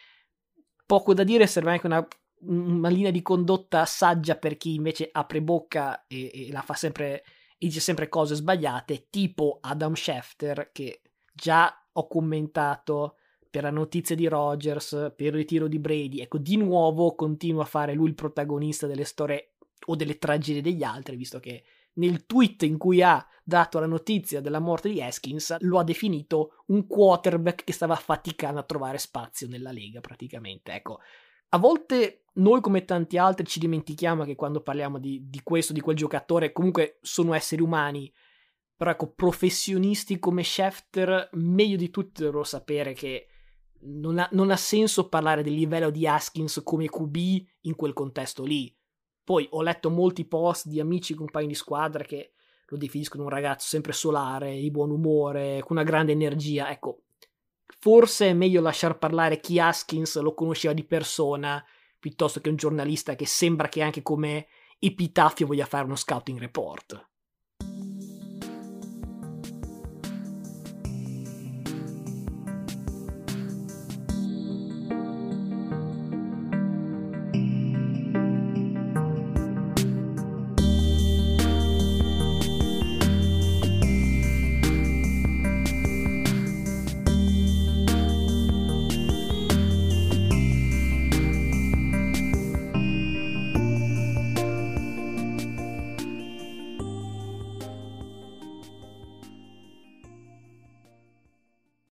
Poco da dire, serve anche una, una linea di condotta saggia per chi invece apre bocca e, e la fa sempre e dice sempre cose sbagliate, tipo Adam Schefter che già ho commentato per la notizia di Rogers, per il ritiro di Brady. Ecco, di nuovo continua a fare lui il protagonista delle storie o delle tragedie degli altri, visto che nel tweet in cui ha dato la notizia della morte di Haskins lo ha definito un quarterback che stava faticando a trovare spazio nella lega praticamente. Ecco, a volte noi come tanti altri ci dimentichiamo che quando parliamo di, di questo, di quel giocatore, comunque sono esseri umani, però ecco, professionisti come Schefter, meglio di tutti devono sapere che non ha, non ha, senso parlare del livello di Haskins come QB in quel contesto lì. Poi ho letto molti post di amici, compagni di squadra che lo definiscono un ragazzo sempre solare, di buon umore, con una grande energia. Ecco, forse è meglio lasciar parlare chi Haskins lo conosceva di persona piuttosto che un giornalista che sembra che anche come epitafio voglia fare uno scouting report.